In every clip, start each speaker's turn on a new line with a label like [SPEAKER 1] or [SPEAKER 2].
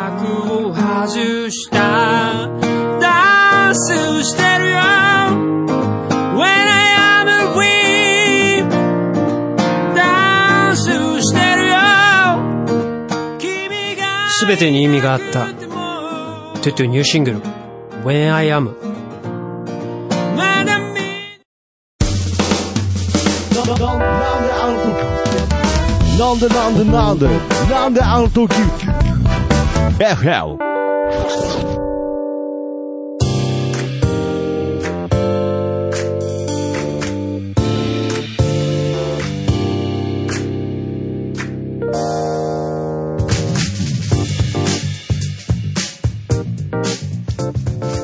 [SPEAKER 1] 幕を外した。ダンスしてるよ。When I am free ダンスしてるよ。君がすべてに意味があった。トゥトゥニューシングル。When I am
[SPEAKER 2] なんでなんでなんで？なんであの時？FL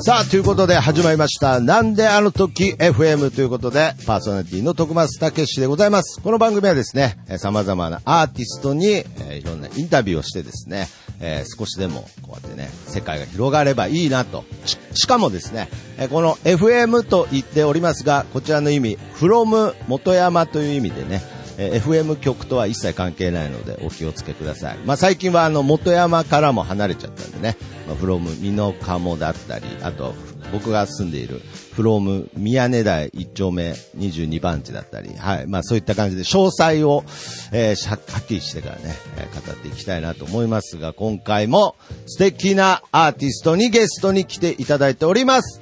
[SPEAKER 2] さあ、ということで始まりました。なんであの時 FM ということで、パーソナリティの徳松武史でございます。この番組はですね、様々なアーティストに、えーいろんなインタビューをしてですね、えー少しでもこうやってね、世界が広がればいいなと。しかもですね、えこの FM と言っておりますが、こちらの意味、from 元山という意味でね、え FM 局とは一切関係ないのでお気をつけください。まあ、最近はあの元山からも離れちゃったんでね、まあ、from 美濃鴨だったり、あと僕が住んでいる from 宮根台1丁目22番地だったり、はい、まあそういった感じで詳細を、えーはっきりしてからね、えー語っていきたいなと思いますが、今回も素敵なアーティストにゲストに来ていただいております。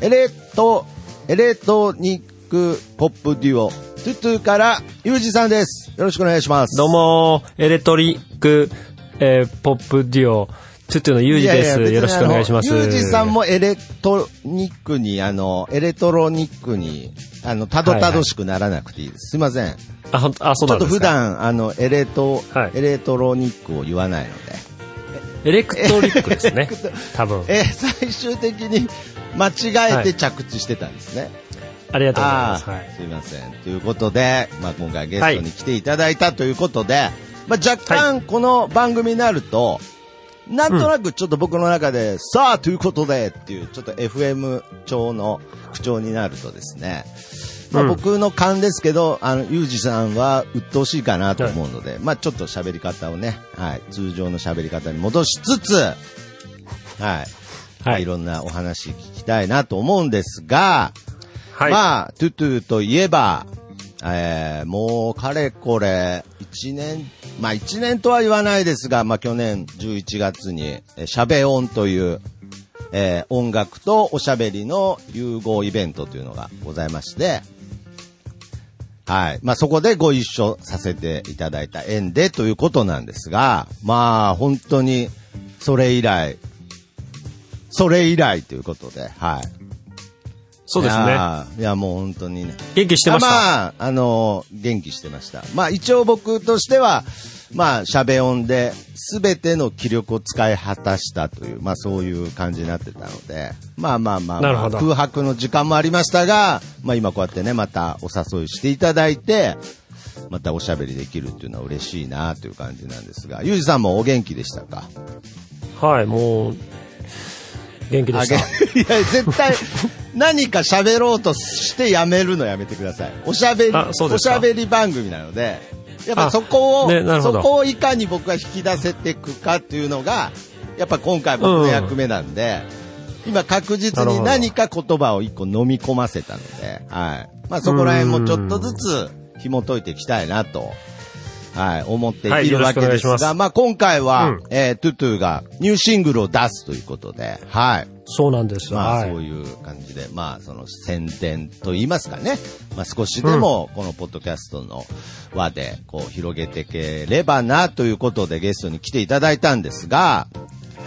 [SPEAKER 2] エレクト、エレクトロニックポップデュオ、トゥトゥからユージさんです。よろしくお願いします。
[SPEAKER 1] どうも、エレクトリック、えーポップデュオ、トゥトゥのユージです。
[SPEAKER 2] 別に
[SPEAKER 1] よろしくお願いします。
[SPEAKER 2] ユージさんもエレクトロニックに、あの、エレクトロニックに、あの、たどたどしくならなくていいです。すいません。
[SPEAKER 1] あ、ほんあ、そう
[SPEAKER 2] ちょっと
[SPEAKER 1] なんですか。
[SPEAKER 2] 普段、あの、エレト、
[SPEAKER 1] はい
[SPEAKER 2] エレトロニックを言わないので。
[SPEAKER 1] エレクトリックですね。多分。
[SPEAKER 2] え、最終的に間違えて着地してたんですね。
[SPEAKER 1] ありがとうございます。はい。
[SPEAKER 2] すいません。ということで、まあ、今回ゲストに来ていただいたということで、まあ、若干この番組になると、なんとなくちょっと僕の中で、さあ、ということでっていう、ちょっと FM 調の口調になるとですね、まあ、
[SPEAKER 1] うん。
[SPEAKER 2] 僕の勘ですけど、あの、ゆうじさんは鬱陶しいかなと思うので、まあ、ちょっと喋り方をね、はい、通常の喋り方に戻しつつ、はい、
[SPEAKER 1] はい。
[SPEAKER 2] いろんなお話聞きたいなと思うんですが、
[SPEAKER 1] はい。
[SPEAKER 2] まあ、トゥトゥといえば、えー、もうかれこれ、1年、まあ1年とは言わないですが、まあ去年11月に、えーしゃべ音という、えー音楽とおしゃべりの融合イベントというのがございまして、はい。まあそこでご一緒させていただいた縁でということなんですが、まあ本当にそれ以来、それ以来ということで、はい。
[SPEAKER 1] そうですね。
[SPEAKER 2] いやもう本当にね。
[SPEAKER 1] 元気してました？
[SPEAKER 2] まあ、あの、元気してました。まあ、一応僕としては、まあ、しゃべ音で、すべての気力を使い果たしたという、まあ、そういう感じになってたので、まあまあまあ、まあ、空白の時間もありましたが、まあ今こうやってね、またお誘いしていただいて、またおしゃべりできるっていうのは嬉しいなという感じなんですが、ゆうじさんもお元気でしたか？
[SPEAKER 1] はい、もう、元気でした。
[SPEAKER 2] いや、絶対、何か喋ろうとしてやめるのやめてください。おしゃべり、おしゃべり番組なので、やっぱそこを、
[SPEAKER 1] あね
[SPEAKER 2] そこをいかに僕が引き出せていくかっていうのが、やっぱ今回僕の役目なんで、今確実に何か言葉を一個飲み込ませたので、はい。まあそこら辺もちょっとずつ紐解いていきたいなと、はい、思って
[SPEAKER 1] はい
[SPEAKER 2] いるわけです
[SPEAKER 1] よろしくお願います
[SPEAKER 2] まあ今回は、
[SPEAKER 1] うん
[SPEAKER 2] えー、トゥトゥがニューシングルを出すということで、はい。
[SPEAKER 1] そうなんです。
[SPEAKER 2] まあ、
[SPEAKER 1] はい。
[SPEAKER 2] そういう感じで、まあ、その宣伝と言いますかね。まあ、少しでも、このポッドキャストの輪で、こう、広げていければな、ということでゲストに来ていただいたんですが、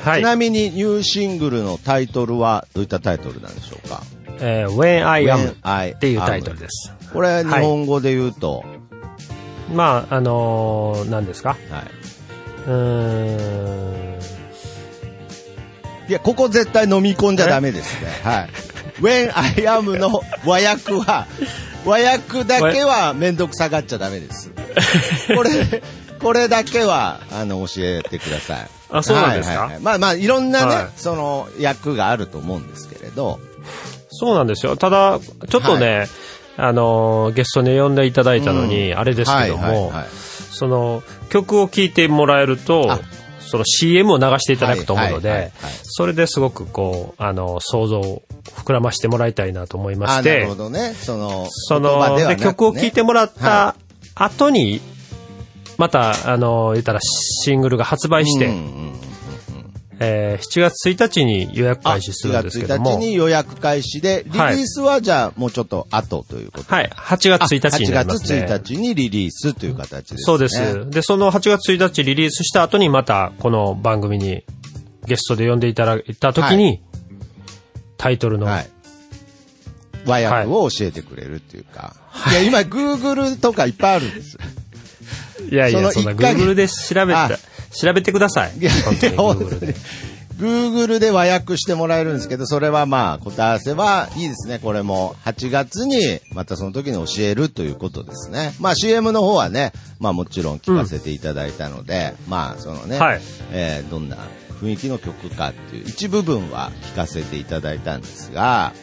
[SPEAKER 1] はい
[SPEAKER 2] ち。なみにニューシングルのタイトルは、どういったタイトルなんでしょうか？
[SPEAKER 1] えー When I Am っていうタイトルです。
[SPEAKER 2] これ、日本語で言うと、
[SPEAKER 1] まあ、あのー、何ですか？
[SPEAKER 2] はい。
[SPEAKER 1] うーん。
[SPEAKER 2] いや、ここ絶対飲み込んじゃダメですね。はい。When I am の和訳は、和訳だけはめんどくさがっちゃダメです。これ、これだけは、あの、教えてください。
[SPEAKER 1] あそうなんですか？
[SPEAKER 2] はいはいはいまあまあ、いろんなね、
[SPEAKER 1] はい
[SPEAKER 2] その、訳があると思うんですけれど、
[SPEAKER 1] そうなんですよ。ただ、ちょっとね、あのー、ゲストに呼んでいただいたのに、あれですけども、
[SPEAKER 2] はいはいはい。
[SPEAKER 1] その、曲を聴いてもらえると
[SPEAKER 2] あ、
[SPEAKER 1] その CM を流していただくと思うの
[SPEAKER 2] はいはいはい
[SPEAKER 1] で、それですごくこう、あの、想像を膨らましてもらいたいなと思いま
[SPEAKER 2] あ、
[SPEAKER 1] して
[SPEAKER 2] なるほ、どね。その、
[SPEAKER 1] その、
[SPEAKER 2] でね。
[SPEAKER 1] で曲を聴いてもらった
[SPEAKER 2] は
[SPEAKER 1] 後に、また、あの、言ったらシングルが発売して、
[SPEAKER 2] うんうん
[SPEAKER 1] えー7月1日に予約開始するんですけど
[SPEAKER 2] 4
[SPEAKER 1] も
[SPEAKER 2] 月1日、に予約開始で、リリ
[SPEAKER 1] はい
[SPEAKER 2] ースはじゃあもうちょっと後ということ
[SPEAKER 1] はい、8月1日になりますね。
[SPEAKER 2] 8月1日にリリースという形ですね。
[SPEAKER 1] そうです。で、その8月1日リリースした後にまたこの番組にゲストで呼んでいただいた時に、タイトルの、
[SPEAKER 2] はい。和訳を教えてくれるっていうか。い、や、今、Google とかいっぱいあるんです。
[SPEAKER 1] いやいや、そんな
[SPEAKER 2] その一ヶ月
[SPEAKER 1] Google で調べ
[SPEAKER 2] あ
[SPEAKER 1] た、調べてください。
[SPEAKER 2] いや、
[SPEAKER 1] 本当に
[SPEAKER 2] 本
[SPEAKER 1] Google で
[SPEAKER 2] 和訳してもらえるんですけど、それはまあ、答え合わせはいいですね。これも8月にまたその時に教えるということですね。まあ CM の方はね、まあもちろん聞かせていただいたので、まあそのね、
[SPEAKER 1] はい
[SPEAKER 2] えーどんな雰囲気の曲かっていう一部分は聞かせていただいたんですが、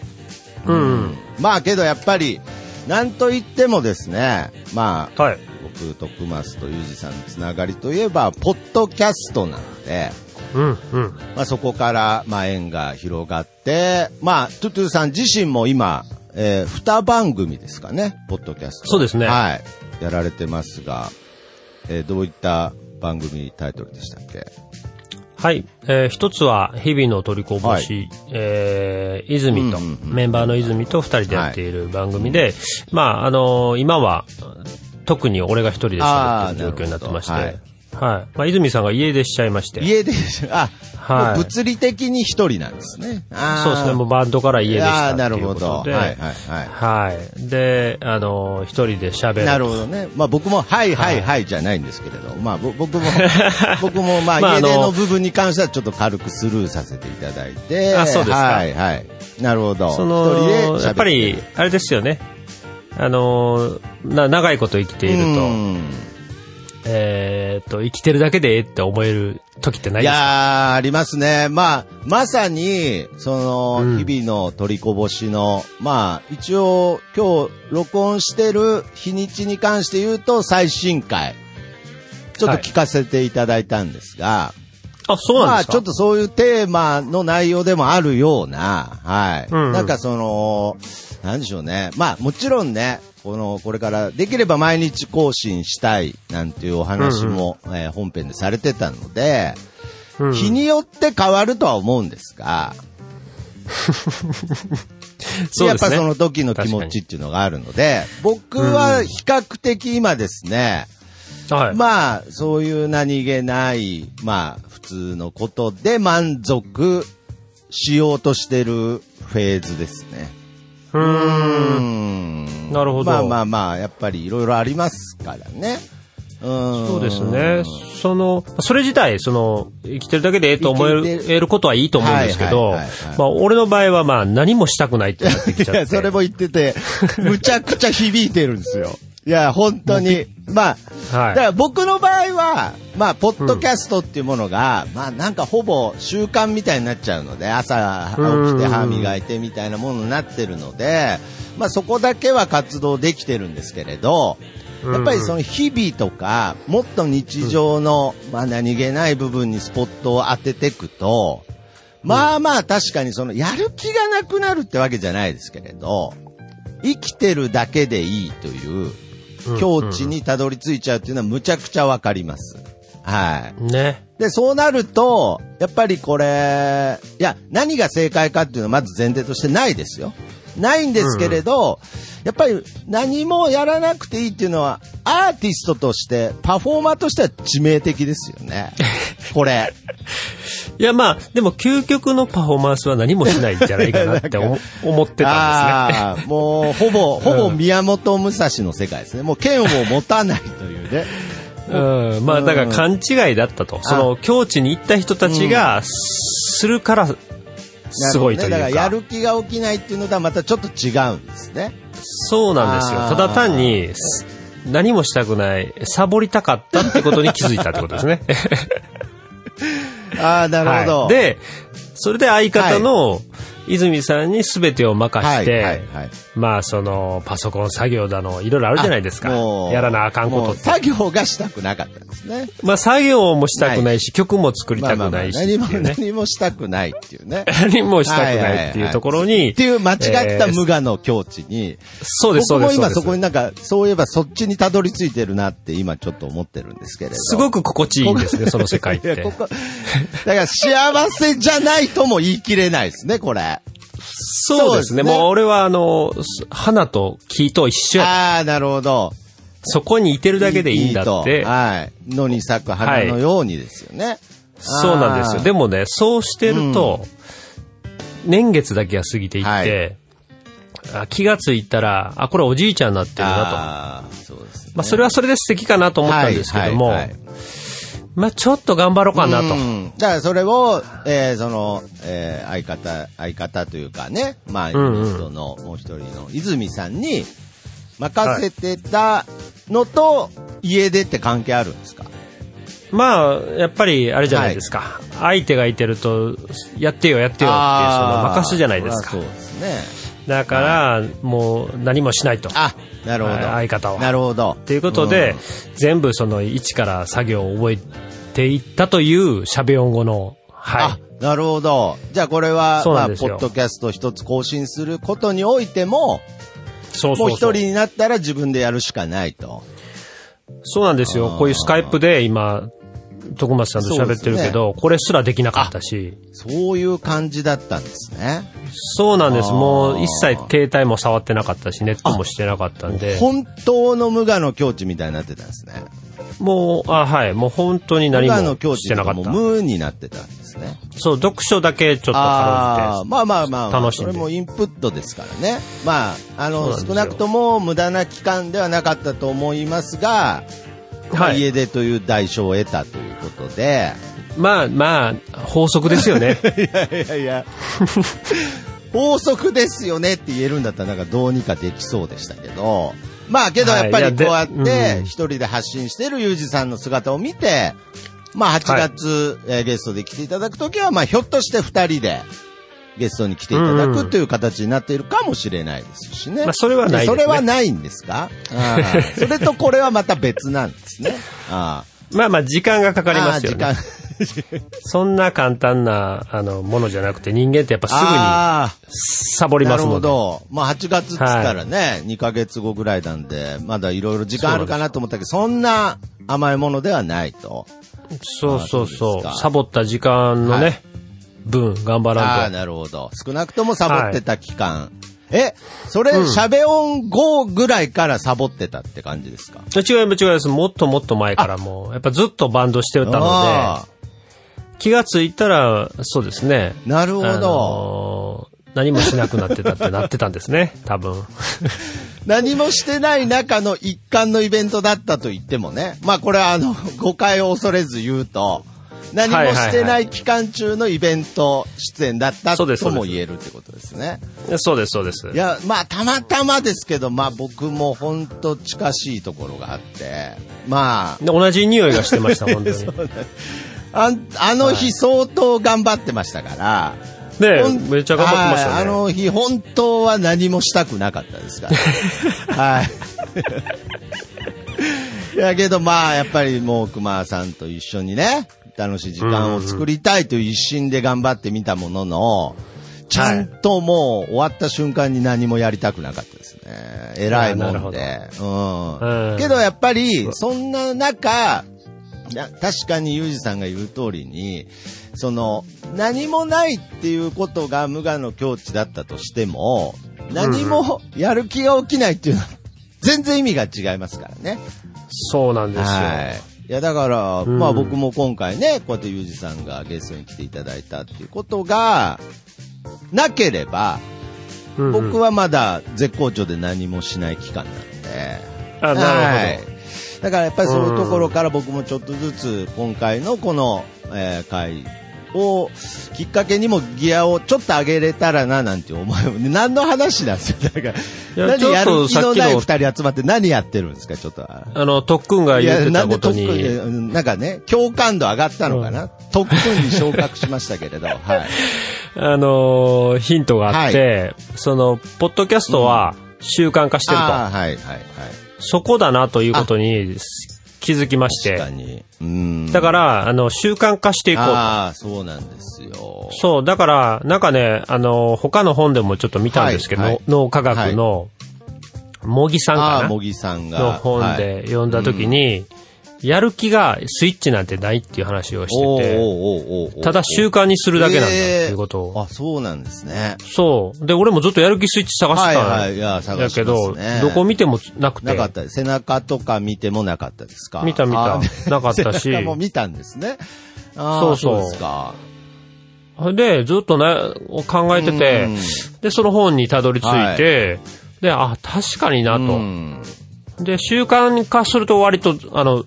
[SPEAKER 1] うん。
[SPEAKER 2] まあけどやっぱり、なんといってもですね、まあ、
[SPEAKER 1] はい。
[SPEAKER 2] 僕とクマスとユージさんのつながりといえば、ポッドキャストなので、
[SPEAKER 1] うん、うん。
[SPEAKER 2] まあ、そこから、まあ、縁が広がって、まあ、トゥトゥさん自身も今、えー、二番組ですかね、ポッドキャスト。
[SPEAKER 1] そうですね
[SPEAKER 2] はい。やられてますが、えー、どういった番組タイトルでしたっけ？
[SPEAKER 1] はい。えー一つは、日々の取りこぼし、
[SPEAKER 2] はい
[SPEAKER 1] えー泉と、
[SPEAKER 2] うんうんうん
[SPEAKER 1] メンバーの泉と二人でやっている番組で、まあ、あのー今は、特に俺が一人で喋ってる状況になってまして、は
[SPEAKER 2] る
[SPEAKER 1] い。まあ、泉さんが家出しちゃいまして、
[SPEAKER 2] 家で、あ、
[SPEAKER 1] はい
[SPEAKER 2] 物理的に一人なんですね。あー
[SPEAKER 1] そうですね、もうバンドから家出したっていう
[SPEAKER 2] なるほど。はいはいはい。
[SPEAKER 1] はい。で、あのー一人で喋る。
[SPEAKER 2] なるほどね。まあ僕も、はいはいはいじゃないんですけれど、まあぼ僕も、僕もまあ家出の部分に関してはちょっと軽くスルーさせていただいて。
[SPEAKER 1] あそうですか
[SPEAKER 2] はいはい。なるほど。
[SPEAKER 1] そ
[SPEAKER 2] 一人で
[SPEAKER 1] やっぱり、あれですよね。あのーな、長いこと生きていると、
[SPEAKER 2] うん。
[SPEAKER 1] えーっと、生きてるだけでええって思える時ってない
[SPEAKER 2] い
[SPEAKER 1] ですか？
[SPEAKER 2] やー、ありますね。まあ、まさに、その、
[SPEAKER 1] うん。
[SPEAKER 2] 日々の取りこぼしの、まあ、一応、今日、録音してる日にちに関して言うと、最新回、ちょっと聞かせていただいたんですが、
[SPEAKER 1] あ、そうなんですか、
[SPEAKER 2] まあ、ちょっとそういうテーマの内容でもあるような、はい。
[SPEAKER 1] うんうん。
[SPEAKER 2] なんかその、なんでしょうね。まあ、もちろんね、この、これからできれば毎日更新したいなんていうお話も、えー本編でされてたので、
[SPEAKER 1] うん
[SPEAKER 2] 日によって変わるとは思うんですが、
[SPEAKER 1] ね。
[SPEAKER 2] やっぱその時の気持ちっていうのがあるので、僕は比較的今ですね、
[SPEAKER 1] はい。
[SPEAKER 2] まあ、そういう何気ない、まあ、普通のことで満足しようとしてるフェーズですね。
[SPEAKER 1] う
[SPEAKER 2] んん
[SPEAKER 1] なるほど
[SPEAKER 2] まあまあまあ、やっぱりいろいろありますからね。うん。
[SPEAKER 1] そうですね。その、それ自体、その、生きてるだけでええと思え
[SPEAKER 2] る
[SPEAKER 1] るえることはいいと思うんですけどまあ、俺の場合はまあ、何もしたくないってなってきちゃって。
[SPEAKER 2] いや、それも言ってて、むちゃくちゃ響いてるんですよ。いや、本当に。まあ、
[SPEAKER 1] はい。
[SPEAKER 2] だから僕の場合は、まあ、ポッドキャストっていうものが、まあ、なんかほぼ習慣みたいになっちゃうので、朝起きて歯磨いてみたいなものになってるので、まあ、そこだけは活動できてるんですけれど、やっぱりその日々とか、もっと日常の、まあ何気ない部分にスポットを当てていくと、まあまあ確かにそのやる気がなくなるってわけじゃないですけれど、生きてるだけでいいという境地にたどり着いちゃうっていうのはむちゃくちゃわかります。はい。
[SPEAKER 1] ね。
[SPEAKER 2] で、そうなると、やっぱりこれ、いや、何が正解かっていうのはまず前提としてないですよ。ないんですけれど、やっぱり何もやらなくていいっていうのは、アーティストとして、パフォーマーとしては致命的ですよね。これ。
[SPEAKER 1] いや、まあ、でも究極のパフォーマンスは何もしないんじゃないかなって思 思ってたんですね。
[SPEAKER 2] ああ、もう、ほぼ、ほぼ宮本武蔵の世界ですね。もう剣を持たないというね。
[SPEAKER 1] うん、まあだから勘違いだったと。その境地に行った人たちがするからすごいというか。
[SPEAKER 2] ねだからやる気が起きないっていうのとはまたちょっと違うんですね。
[SPEAKER 1] そうなんですよ。ただ単にす何もしたくない、サボりたかったってことに気づいたってことですね。
[SPEAKER 2] ああ、なるほど。
[SPEAKER 1] はい、で、それで相方の泉さんに全てを任して、
[SPEAKER 2] はいはいはい
[SPEAKER 1] まあそのパソコン作業だの、いろいろあるじゃないですか。やらなあかんことって。
[SPEAKER 2] 作業がしたくなかったんですね。
[SPEAKER 1] まあ作業もしたくないし、曲も作りたくないし
[SPEAKER 2] 何も。何もしたくないっていうね。
[SPEAKER 1] 何もしたくないっていうところに。
[SPEAKER 2] っていう間違った
[SPEAKER 1] えー
[SPEAKER 2] 無我の境地に、
[SPEAKER 1] そうです、そうです。
[SPEAKER 2] 僕も今そこになんか、そういえばそっちにたどり着いてるなって今ちょっと思ってるんですけれど。
[SPEAKER 1] すごく心地いいんですね、その世界って
[SPEAKER 2] こ。こ、だから幸せじゃないとも言い切れないですね、これ。
[SPEAKER 1] そうですね。
[SPEAKER 2] そうですね
[SPEAKER 1] もう俺はあの、花と木と一緒や。
[SPEAKER 2] ああ、なるほど。
[SPEAKER 1] そこにいてるだけでいいんだ
[SPEAKER 2] と
[SPEAKER 1] って。
[SPEAKER 2] はい。野に咲く花のようにですよね。
[SPEAKER 1] そうなんですよ。でもね、そうしてると、年月だけが過ぎていって、
[SPEAKER 2] はい
[SPEAKER 1] あ気がついたら、あ、これおじいちゃんになってるなと。
[SPEAKER 2] ああ、そうですね。
[SPEAKER 1] まあ、それはそれで素敵かなと思ったんですけども、
[SPEAKER 2] はいはいはい
[SPEAKER 1] まあ、ちょっと頑張ろうかなと。
[SPEAKER 2] うんだからそれを、えーその、えー相方、相方というかね、まあ、ユのもう一人の泉さんに任せてたのと、家出って関係あるんですか？
[SPEAKER 1] まあ、やっぱりあれじゃないですか。相手がいてると、やってよやってよっていう、その任すじゃないですか
[SPEAKER 2] そ。うですね。
[SPEAKER 1] だから、もう何もしないと。
[SPEAKER 2] あ、なるほど。
[SPEAKER 1] はい相方は
[SPEAKER 2] なるほど。
[SPEAKER 1] ということで、全部その一から作業を覚えていったという喋音語の、は
[SPEAKER 2] あ、なるほど。じゃあこれは、まあ、ポッドキャスト一つ更新することにおいても、
[SPEAKER 1] い。そう
[SPEAKER 2] も
[SPEAKER 1] そううそう。
[SPEAKER 2] 一人になったら自分でやるしかないと。
[SPEAKER 1] そうなんですよ。こういうスカイプで今、徳松さんと喋ってるけど、これすらできなかったし、
[SPEAKER 2] そういう感じだったんですね。
[SPEAKER 1] そうなんです。もう一切携帯も触ってなかったし、ネットもしてなかったんで、
[SPEAKER 2] 本当の無我の境地みたいになってたんですね。
[SPEAKER 1] もう、あ、はい、もう本当に
[SPEAKER 2] 無
[SPEAKER 1] 何もしてなかった
[SPEAKER 2] 地とかも。無になってたんですね。
[SPEAKER 1] そう、読書だけちょっと
[SPEAKER 2] あ。まあまあまあ、
[SPEAKER 1] 楽しんで
[SPEAKER 2] それもインプットですからね。まあ、あの、少なくとも無駄な期間ではなかったと思いますが、まあ
[SPEAKER 1] はい
[SPEAKER 2] 家出という代償を得たということで、
[SPEAKER 1] まあまあ、法則ですよね。
[SPEAKER 2] いやいやいや、法則ですよねって言えるんだったらなんかどうにかできそうでしたけど、まあけどやっぱりこうやって一人で発信してるユージさんの姿を見て、まあ8月、えーゲストで来ていただくときはまあひょっとして二人でゲストに来ていただくという形になっているかもしれないですしね。
[SPEAKER 1] まあそれはないね。
[SPEAKER 2] それはないんですか？それとこれはまた別なんですね。あ
[SPEAKER 1] まあまあ、時間がか
[SPEAKER 2] ー
[SPEAKER 1] かりますよね。
[SPEAKER 2] 時間
[SPEAKER 1] そんな簡単な、あの、ものじゃなくて、人間ってやっぱすぐにサボり
[SPEAKER 2] なる
[SPEAKER 1] ますので。
[SPEAKER 2] ほど。まあ8月っつったらね、2ヶ月後ぐらいなんで、まだいろいろ時間あるかなと思ったけど、そんな甘いものではないと。
[SPEAKER 1] そうそう
[SPEAKER 2] あ
[SPEAKER 1] そ
[SPEAKER 2] そう
[SPEAKER 1] サボった時間のね、
[SPEAKER 2] はい
[SPEAKER 1] 分、頑張
[SPEAKER 2] ああ、
[SPEAKER 1] らんと。
[SPEAKER 2] なるほど。少なくともサボってた期間。え、それ、しゃべ音5ぐらいからサボってたって感じですか？
[SPEAKER 1] 違います違います。もっともっと前からもう、やっぱずっとバンドしてたの
[SPEAKER 2] あ
[SPEAKER 1] で、気がついたら、そうですね。
[SPEAKER 2] ーなるほ
[SPEAKER 1] あ
[SPEAKER 2] ど。
[SPEAKER 1] 何もしなくなってたってなってたんですね、多分。
[SPEAKER 2] 何もしてない中の一環のイベントだったと言ってもね。まあこれはあの、誤解を恐れず言うと、何もしてない期間中のイベント出演だったとも言えるってことですね。
[SPEAKER 1] そうです、そうです。
[SPEAKER 2] いや、まあ、たまたまですけど、まあ、僕も本当近しいところがあって、まあ、
[SPEAKER 1] で同じ匂いがしてました、本当に。
[SPEAKER 2] あんあの日相当頑張ってましたから、
[SPEAKER 1] ねめっちゃ頑張ってましたね。
[SPEAKER 2] はいあの日本当は何もしたくなかったですから。はい。いやけどまあ、やっぱりもう熊さんと一緒にね、楽しい時間を作りたいという一心で頑張ってみたものの、ちゃんともう終わった瞬間に何もやりたくなかったですね。偉いもんで。うん。
[SPEAKER 1] うん
[SPEAKER 2] けどやっぱり、そんな中、な確かにユージさんが言う通りに、その、何もないっていうことが無我の境地だったとしても、何もやる気が起きないっていうのは、全然意味が違いますからね。
[SPEAKER 1] そうなんですよ。
[SPEAKER 2] はい。いや、だから、
[SPEAKER 1] ん
[SPEAKER 2] まあ僕も今回ね、こうやってユージさんがゲストに来ていただいたっていうことが、なければ、
[SPEAKER 1] うんうん
[SPEAKER 2] 僕はまだ絶好調で何もしない期間なんで。
[SPEAKER 1] あ、なるほど。
[SPEAKER 2] はいだからやっぱりそういうところから僕もちょっとずつ今回のこの、えー会をきっかけにもギアをちょっと上げれたらななんて思い、何の話なんですよ。だから、何
[SPEAKER 1] や
[SPEAKER 2] る？気のない
[SPEAKER 1] さっきの
[SPEAKER 2] 二人集まって何やってるんですか、ちょっと。
[SPEAKER 1] あの、特訓が言ってたことに、
[SPEAKER 2] 訓、なんかね、共感度上がったのかな、特訓に昇格しましたけれど、はい。
[SPEAKER 1] あのーヒントがあって、その、ポッドキャストは習慣化してると。
[SPEAKER 2] ああ、はいはいはい。
[SPEAKER 1] そこだなということに気づきまして。
[SPEAKER 2] 確かに。うん。
[SPEAKER 1] だから、あの、習慣化していこうと。
[SPEAKER 2] ああ、そうなんですよ。
[SPEAKER 1] そう、だから、なんかね、あの、他の本でもちょっと見たんですけど、
[SPEAKER 2] はいはい
[SPEAKER 1] 脳科学の、茂木さんかな？
[SPEAKER 2] 茂木さんが。
[SPEAKER 1] の本
[SPEAKER 2] はい
[SPEAKER 1] で読んだ時に、やる気がスイッチなんてないっていう話をしてて、ただ習慣にするだけなんだっていうことを。
[SPEAKER 2] あ、そうなんですね。
[SPEAKER 1] そう。で、俺もずっとやる気スイッチ探してたん
[SPEAKER 2] はいはいいや探してます
[SPEAKER 1] ど、
[SPEAKER 2] ね
[SPEAKER 1] どこ見てもなくて。
[SPEAKER 2] なかったです。背中とか見てもなかったですか？
[SPEAKER 1] 見た見たなかったし
[SPEAKER 2] 背中も見たんですね。あー
[SPEAKER 1] そうそう
[SPEAKER 2] ですか。
[SPEAKER 1] で、ずっとね、考えてて
[SPEAKER 2] うん、
[SPEAKER 1] で、その本にたどり着いて、で、あ、確かにな
[SPEAKER 2] う
[SPEAKER 1] と。
[SPEAKER 2] ん
[SPEAKER 1] で、習慣化すると割と、あの、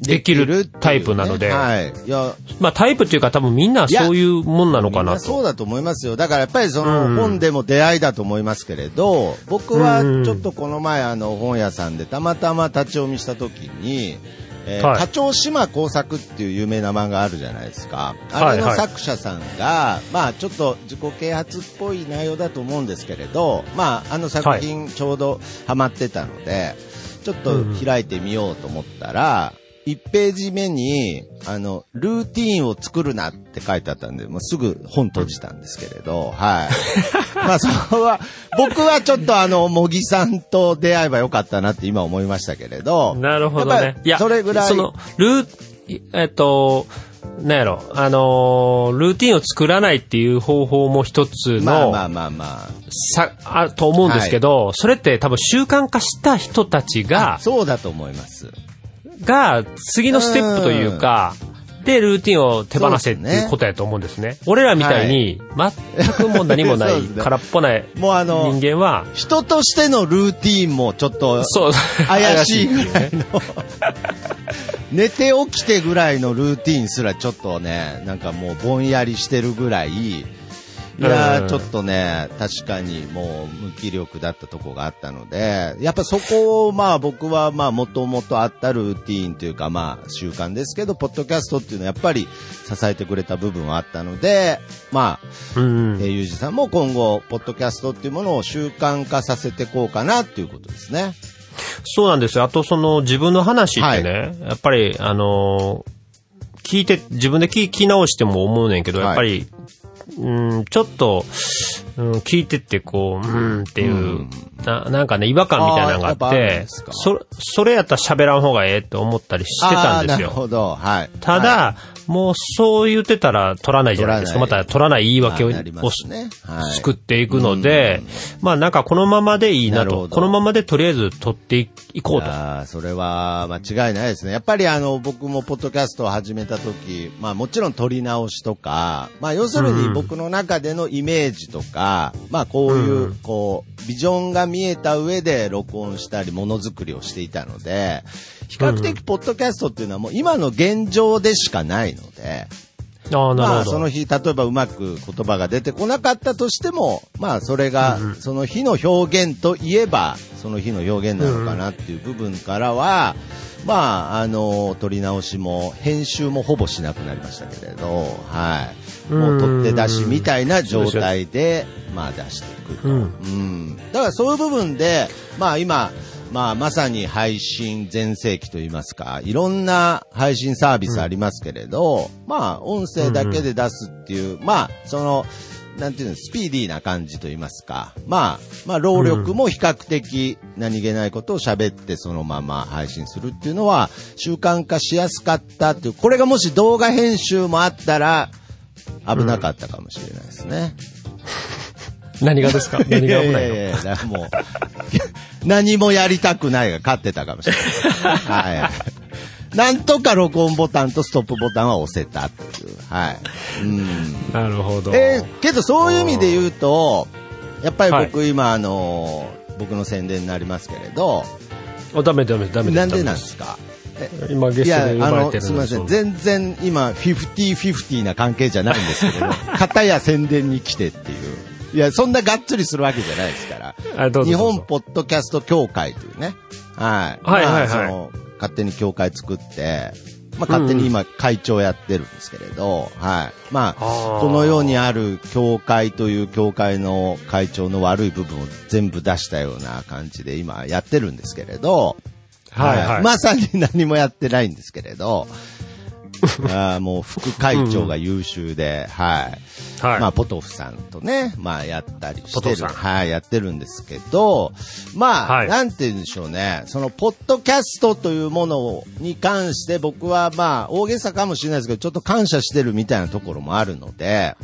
[SPEAKER 1] できるタイプなので、
[SPEAKER 2] はい。いや、
[SPEAKER 1] まあタイプっていうか多分みんなそういうもんなのかなと。
[SPEAKER 2] なそうだと思いますよ。だからやっぱりその
[SPEAKER 1] うん。
[SPEAKER 2] 本でも出会いだと思いますけれど、僕はちょっとこの前あの本屋さんでたまたま立ち読みした時に、えー
[SPEAKER 1] はい。
[SPEAKER 2] 課長島工作っていう有名な漫画あるじゃないですか。あれの
[SPEAKER 1] はい。はい
[SPEAKER 2] 作者さんが、まあちょっと自己啓発っぽい内容だと思うんですけれど、まああの作品ちょうどハマってたので、ちょっと開いてみようと思ったら、1ページ目に、あの、ルーティーンを作るなって書いてあったんで、もうすぐ本閉じたんですけれど、はい。まあ、そこは、僕はちょっとあの、茂木さんと出会えばよかったなって今思いましたけれど、
[SPEAKER 1] なるほどねいや、
[SPEAKER 2] それぐらい
[SPEAKER 1] その、ルー、えっと、なんやろ、あのー、ルーティンを作らないっていう方法も一つの、
[SPEAKER 2] まあまあまあま
[SPEAKER 1] さ、あ、と思うんですけど、それって多分習慣化した人たち
[SPEAKER 2] あ
[SPEAKER 1] が、
[SPEAKER 2] そうだと思います。
[SPEAKER 1] が、次のステップというか、で、ルーティンを手放せっていうことやと思うんですね。俺らみたいに、全くもう何もない、空っぽない
[SPEAKER 2] もうあの
[SPEAKER 1] 人間は、
[SPEAKER 2] 人としてのルーティーンもちょっと
[SPEAKER 1] そう、
[SPEAKER 2] 怪しいぐらい
[SPEAKER 1] ね。
[SPEAKER 2] の、寝て起きてぐらいのルーティーンすらちょっとね、なんかもうぼんやりしてるぐらい、いやー、
[SPEAKER 1] うん
[SPEAKER 2] ちょっとね、確かにもう無気力だったとこがあったので、やっぱそこをまあ僕はまあもともとあったルーティーンというかまあ習慣ですけど、ポッドキャストっていうのはやっぱり支えてくれた部分はあったので、まあ、
[SPEAKER 1] うん
[SPEAKER 2] えー、ゆうじさんも今後、ポッドキャストっていうものを習慣化させていこうかなっていうことですね。
[SPEAKER 1] そうなんですよ。あとその自分の話ってね、やっぱり、あのー聞いて、自分で聞き直しても思うねんけど、
[SPEAKER 2] はい
[SPEAKER 1] やっぱり、うん、ちょっと、うん、聞いてってこう、うんっていう、
[SPEAKER 2] うん
[SPEAKER 1] ななんかね、違和感みたいなのがあってそそれやったら喋らん方がええって思ったりしてたんです
[SPEAKER 2] あーなる
[SPEAKER 1] よ。
[SPEAKER 2] ほど。はい。
[SPEAKER 1] ただ、
[SPEAKER 2] は
[SPEAKER 1] もうそう言ってたら取らないじゃないですか。また取らない言い
[SPEAKER 2] い、
[SPEAKER 1] 訳を
[SPEAKER 2] ね。はい。
[SPEAKER 1] 作っていくので、まあなんかこのままでいいなと。このままでとりあえず取っていこうと。
[SPEAKER 2] ああ、それは間違いないですね。やっぱりあの、僕もポッドキャストを始めた時、まあもちろん撮り直しとか、まあ要するに
[SPEAKER 1] うん
[SPEAKER 2] 僕の中でのイメージとか、まあこういう、
[SPEAKER 1] うん
[SPEAKER 2] こう、ビジョンが見えた上で録音したり、ものづくりをしていたので、比較的ポッドキャストっていうのはもう今の現状でしかないので、
[SPEAKER 1] あ。
[SPEAKER 2] まあ、その日、例えばうまく言葉が出てこなかったとしても、まあ、それがその日の表現といえば、その日の表現なのかなっていう部分からは、まあ、あの、撮り直しも、編集もほぼしなくなりましたけれど、はい。もう取って出しみたいな状態で、まあ、出していくと。
[SPEAKER 1] うん
[SPEAKER 2] うん。だからそういう部分で、まあ今、まあまさに配信全盛期といいますか、いろんな配信サービスありますけれど、まあ音声だけで出すっていう、まあその、なんていうの、スピーディーな感じといいますか、まあ、まあ労力も比較的何気ないことを喋ってそのまま配信するっていうのは習慣化しやすかったっていう、これがもし動画編集もあったら危なかったかもしれないですね。
[SPEAKER 1] 何がですか？何が危ないの
[SPEAKER 2] いやいやいやだからもう、何もやりたくないが勝ってたかもしれない。はい。なんとか録音ボタンとストップボタンは押せたっていう。はい。うん。
[SPEAKER 1] なるほど。
[SPEAKER 2] えーけどそういう意味で言うと、やっぱり僕今あの、僕の宣伝になりますけれど、
[SPEAKER 1] あダメダメダメ
[SPEAKER 2] なんでなんですか？
[SPEAKER 1] 今ゲストで呼ばれてる
[SPEAKER 2] すみません。全然今、50-50な関係じゃないんですけど、片や宣伝に来てっていう。いや、そんながっつりするわけじゃないですから。
[SPEAKER 1] あどうぞ
[SPEAKER 2] 日本ポッドキャスト協会というね。はい。
[SPEAKER 1] はいはいはい
[SPEAKER 2] まあその、勝手に協会作って、まあ勝手に今会長やってるんですけれど、はい。まあ、この世にある教会という教会の会長の悪い部分を全部出したような感じで今やってるんですけれど、
[SPEAKER 1] はいはい
[SPEAKER 2] まさに何もやってないんですけれど、あーもう副会長が優秀で、はい。
[SPEAKER 1] はい。
[SPEAKER 2] まあ、ポトフさんとね、まあ、やったりしてる。はい、やってるんですけど、まあ、
[SPEAKER 1] はい
[SPEAKER 2] なんて言うんでしょうね。その、ポッドキャストというものに関して僕はまあ、大げさかもしれないですけど、ちょっと感謝してるみたいなところもあるので、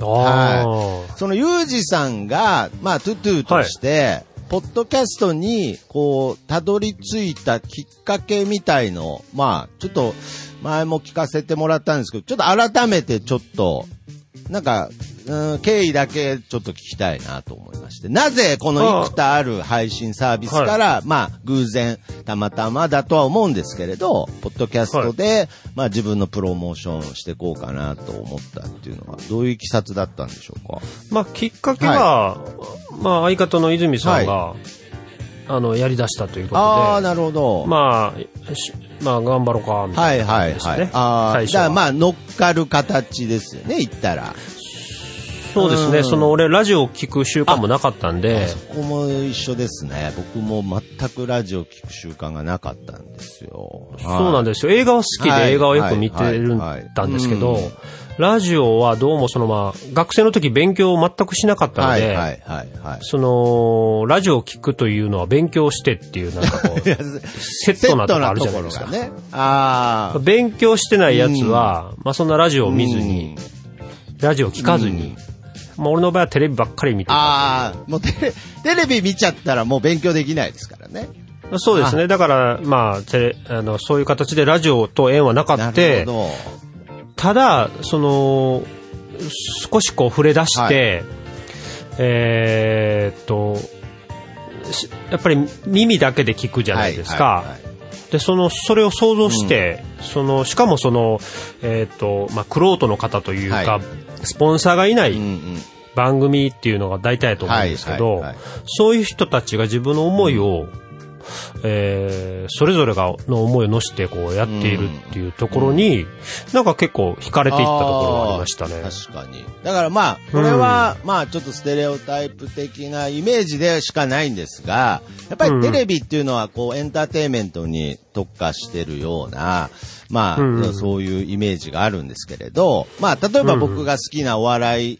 [SPEAKER 1] あ
[SPEAKER 2] はそのユージさんが、まあ、トゥトゥとして、ポッドキャストに、こう、たどり着いたきっかけみたいの、まあ、ちょっと、前も聞かせてもらったんですけど、ちょっと改めてちょっと、なんか、うん、経緯だけちょっと聞きたいなと思いまして。なぜこの幾多ある配信サービスから、まあ、偶然、たまたまだとは思うんですけれど、ポッドキャストで、まあ自分のプロモーションしていこうかなと思ったっていうのは、どういういきさつだったんでしょうか？
[SPEAKER 1] まあ、きっかけは、まあ、相方の泉さんが、あの、やり出したという
[SPEAKER 2] ああ、
[SPEAKER 1] ことで、
[SPEAKER 2] なるほど。
[SPEAKER 1] まあ、しまあ、頑張ろうか、みた
[SPEAKER 2] はいい
[SPEAKER 1] な
[SPEAKER 2] はいはい。
[SPEAKER 1] 感じですね。
[SPEAKER 2] ああ、
[SPEAKER 1] 最初は
[SPEAKER 2] だまあ乗っかる形ですよね、言ったら。
[SPEAKER 1] そうですね、
[SPEAKER 2] うん
[SPEAKER 1] その、俺、ラジオを聞く習慣もなかったんで
[SPEAKER 2] そ、こも一緒ですね。僕も全くラジオ聞く習慣がなかったんですよ。
[SPEAKER 1] そうなん
[SPEAKER 2] で
[SPEAKER 1] ですよ。映画は好き
[SPEAKER 2] はい
[SPEAKER 1] で映画をよく見てるん
[SPEAKER 2] はいはい
[SPEAKER 1] だんですけど
[SPEAKER 2] うん、
[SPEAKER 1] ラジオはどうもそのまあ、学生の時勉強を全くしなかったので、
[SPEAKER 2] はいはい。
[SPEAKER 1] その、ラジオを聞くというのは勉強してっていう、なんかこう、セットなとこあるじゃないですか。
[SPEAKER 2] ね。ああ。
[SPEAKER 1] 勉強してないやつは、まあそんなラジオを見ずに、ラジオを聞かずに、まあ俺の場合はテレビばっかり見てた。
[SPEAKER 2] ああ、もうテレテレビ見ちゃったらもう勉強できないですからね。
[SPEAKER 1] そうですね。だから、まあ、テレあの、そういう形でラジオと縁はなか
[SPEAKER 2] な
[SPEAKER 1] って
[SPEAKER 2] る、ほど。
[SPEAKER 1] ただ、その、少しこう触れ出して、えーっと、しやっぱり耳だけで聞くじゃないですか。
[SPEAKER 2] はいはいはい
[SPEAKER 1] で、その、それを想像して、その、しかもその、えーっと、まあ、クロートの方というか、
[SPEAKER 2] はい
[SPEAKER 1] スポンサーがいない。番組っていうのが大体だと思うんですけど、そういう人たちが自分の思いを、えーそれぞれがの思いを乗せてこうやっているっていうところに、なんか結構惹かれていったところがありましたね。
[SPEAKER 2] 確かに。だからまあ、これは、まあちょっとステレオタイプ的なイメージでしかないんですが、やっぱりテレビっていうのはこうエンターテインメントに特化してるような、まあ、
[SPEAKER 1] うん。
[SPEAKER 2] そういうイメージがあるんですけれど、まあ例えば僕が好きなお笑い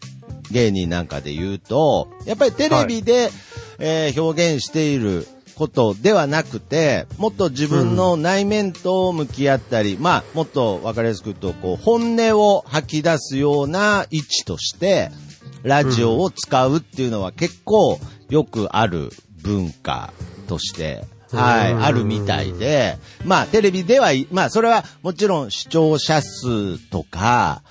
[SPEAKER 2] 芸人なんかで言うと、やっぱりテレビで、えー表現していることではなくて、もっと自分の内面と向き合ったり、まあ、もっと分かりやすく言うと、こう、本音を吐き出すような位置として、ラジオを使うっていうのは結構よくある文化として、はい、
[SPEAKER 1] うん
[SPEAKER 2] あるみたいで、まあ、テレビでは、まあ、それはもちろん視聴者数とか、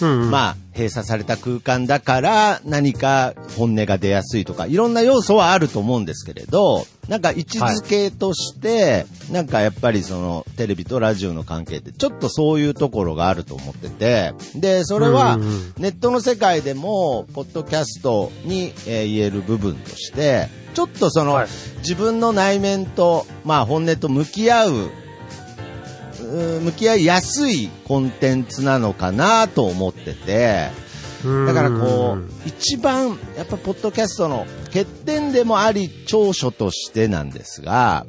[SPEAKER 1] うんうん。
[SPEAKER 2] まあ、閉鎖された空間だから何か本音が出やすいとか、いろんな要素はあると思うんですけれど、なんか位置づけとして、なんかやっぱりそのテレビとラジオの関係ってちょっとそういうところがあると思ってて、で、それはネットの世界でも、ポッドキャストに、えー言える部分として、ちょっとその、
[SPEAKER 1] はい。
[SPEAKER 2] 自分の内面と、まあ本音と向き合う向き合いやすいコンテンツなのかなと思ってて、だからこう、一番、やっぱポッドキャストの欠点でもあり、長所としてなんですが、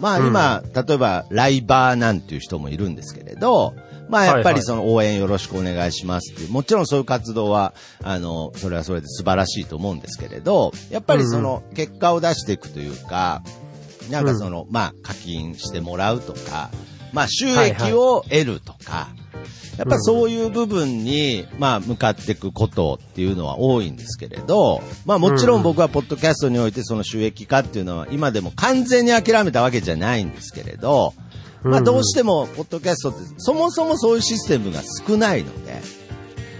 [SPEAKER 2] まあ今、例えばライバーなんていう人もいるんですけれど、まあやっぱりその応援よろしくお願いしますっていう、もちろんそういう活動は、あの、それはそれで素晴らしいと思うんですけれど、やっぱりその結果を出していくというか、なんかその、まあ課金してもらうとか、まあ収益を得るとか、やっぱそういう部分に、まあ、向かっていくことっていうのは多いんですけれど、まあもちろん。僕はポッドキャストにおいてその収益化っていうのは今でも完全に諦めたわけじゃないんですけれど、まあどうしてもポッドキャストってそもそもそういうシステムが少ないので、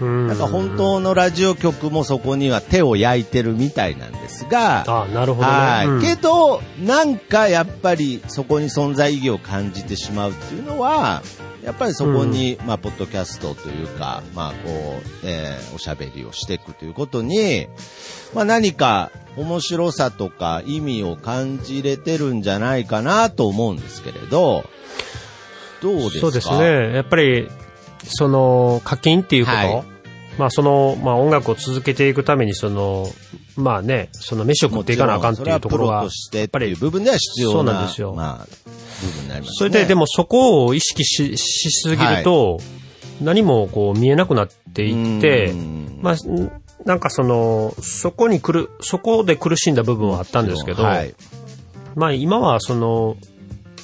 [SPEAKER 1] うん。
[SPEAKER 2] なんか本当のラジオ局もそこには手を焼いてるみたいなんですが、
[SPEAKER 1] あなるほどね。
[SPEAKER 2] はい、
[SPEAKER 1] うん。
[SPEAKER 2] けど、なんかやっぱりそこに存在意義を感じてしまうっていうのは、やっぱりそこに、まあ、ポッドキャストというか、まあ、こう、えーおしゃべりをしていくということに、まあ、何か面白さとか意味を感じれてるんじゃないかなと思うんですけれど、どうですか？
[SPEAKER 1] そうです。ね。やっぱり、その、課金っていうこと、
[SPEAKER 2] はい
[SPEAKER 1] まあその、まあ音楽を続けていくために、その、まあね、その飯を食っていかなあかんっていうところは、
[SPEAKER 2] それはプロとしてっ
[SPEAKER 1] やってぱり
[SPEAKER 2] 部分では必要な。
[SPEAKER 1] そうなんですよ
[SPEAKER 2] まあ、部分になりますね。
[SPEAKER 1] それで、でもそこを意識ししすぎると、何もこう見えなくなっていって
[SPEAKER 2] う、ん
[SPEAKER 1] まあ、んなんかその、そこに来る、そこで苦しんだ部分はあったんですけど、
[SPEAKER 2] はい。
[SPEAKER 1] まあ今はその、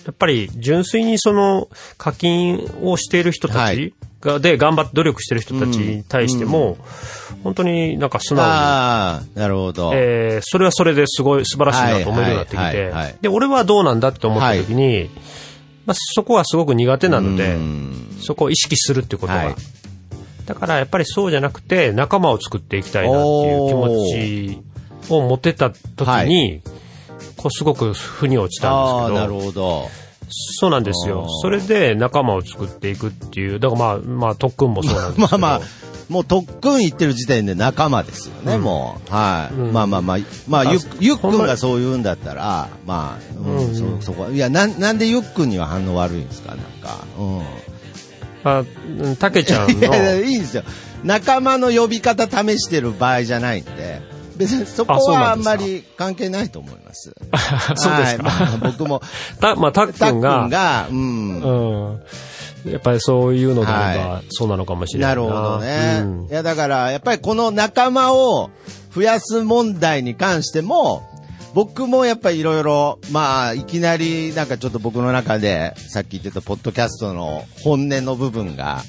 [SPEAKER 1] やっぱり純粋にその課金をしている人た
[SPEAKER 2] は
[SPEAKER 1] ちで頑張って努力している人たちに対しても、本当になんか素直に、
[SPEAKER 2] ああ、なるほど。
[SPEAKER 1] えーそれはそれですごい素晴らしいなと思えるようになってき
[SPEAKER 2] はいはいはいはい
[SPEAKER 1] て、で、俺はどうなんだって思った時に、まあそこはすごく苦手なので
[SPEAKER 2] う、ん
[SPEAKER 1] そこを意識するってことが。
[SPEAKER 2] はい
[SPEAKER 1] だからやっぱりそうじゃなくて仲間を作っていきたいなっていう気持ちを持ってた時に、こうすごく腑に落ちたんですけど、
[SPEAKER 2] るほど。
[SPEAKER 1] そうなんですよ。それで仲間を作っていくっていう、だからまあ、まあ特訓もそうなんですけど。
[SPEAKER 2] まあまあ、もう特訓行ってる時点で仲間ですよね、
[SPEAKER 1] うん
[SPEAKER 2] もう。はい。
[SPEAKER 1] うん
[SPEAKER 2] まあまあまあ、まあ、
[SPEAKER 1] あ
[SPEAKER 2] ゆっゆっく
[SPEAKER 1] ほん
[SPEAKER 2] がそう言うんだったら、まあ、うん
[SPEAKER 1] うん
[SPEAKER 2] そ、そこは。いや、なん、なんでゆっくんには反応悪いんですか、なんか。うん。
[SPEAKER 1] まあうん、たけちゃん
[SPEAKER 2] いやいいいんですよ。仲間の呼び方試してる場合じゃないんで、別にそこはあ
[SPEAKER 1] なん
[SPEAKER 2] まり関係ないと思います。
[SPEAKER 1] そうですか？
[SPEAKER 2] はいまあ僕も、
[SPEAKER 1] た、まあ、たっ
[SPEAKER 2] たっくん
[SPEAKER 1] くんが、
[SPEAKER 2] が、うん。
[SPEAKER 1] うん。やっぱりそういうのであれば、
[SPEAKER 2] は
[SPEAKER 1] そうなのかもしれな。
[SPEAKER 2] ないるほどね。
[SPEAKER 1] うん
[SPEAKER 2] いや、だから、やっぱりこの仲間を増やす問題に関しても、僕もやっぱりいろいろ、まあ、いきなりなんかちょっと僕の中で、さっき言ってたポッドキャストの本音の部分が、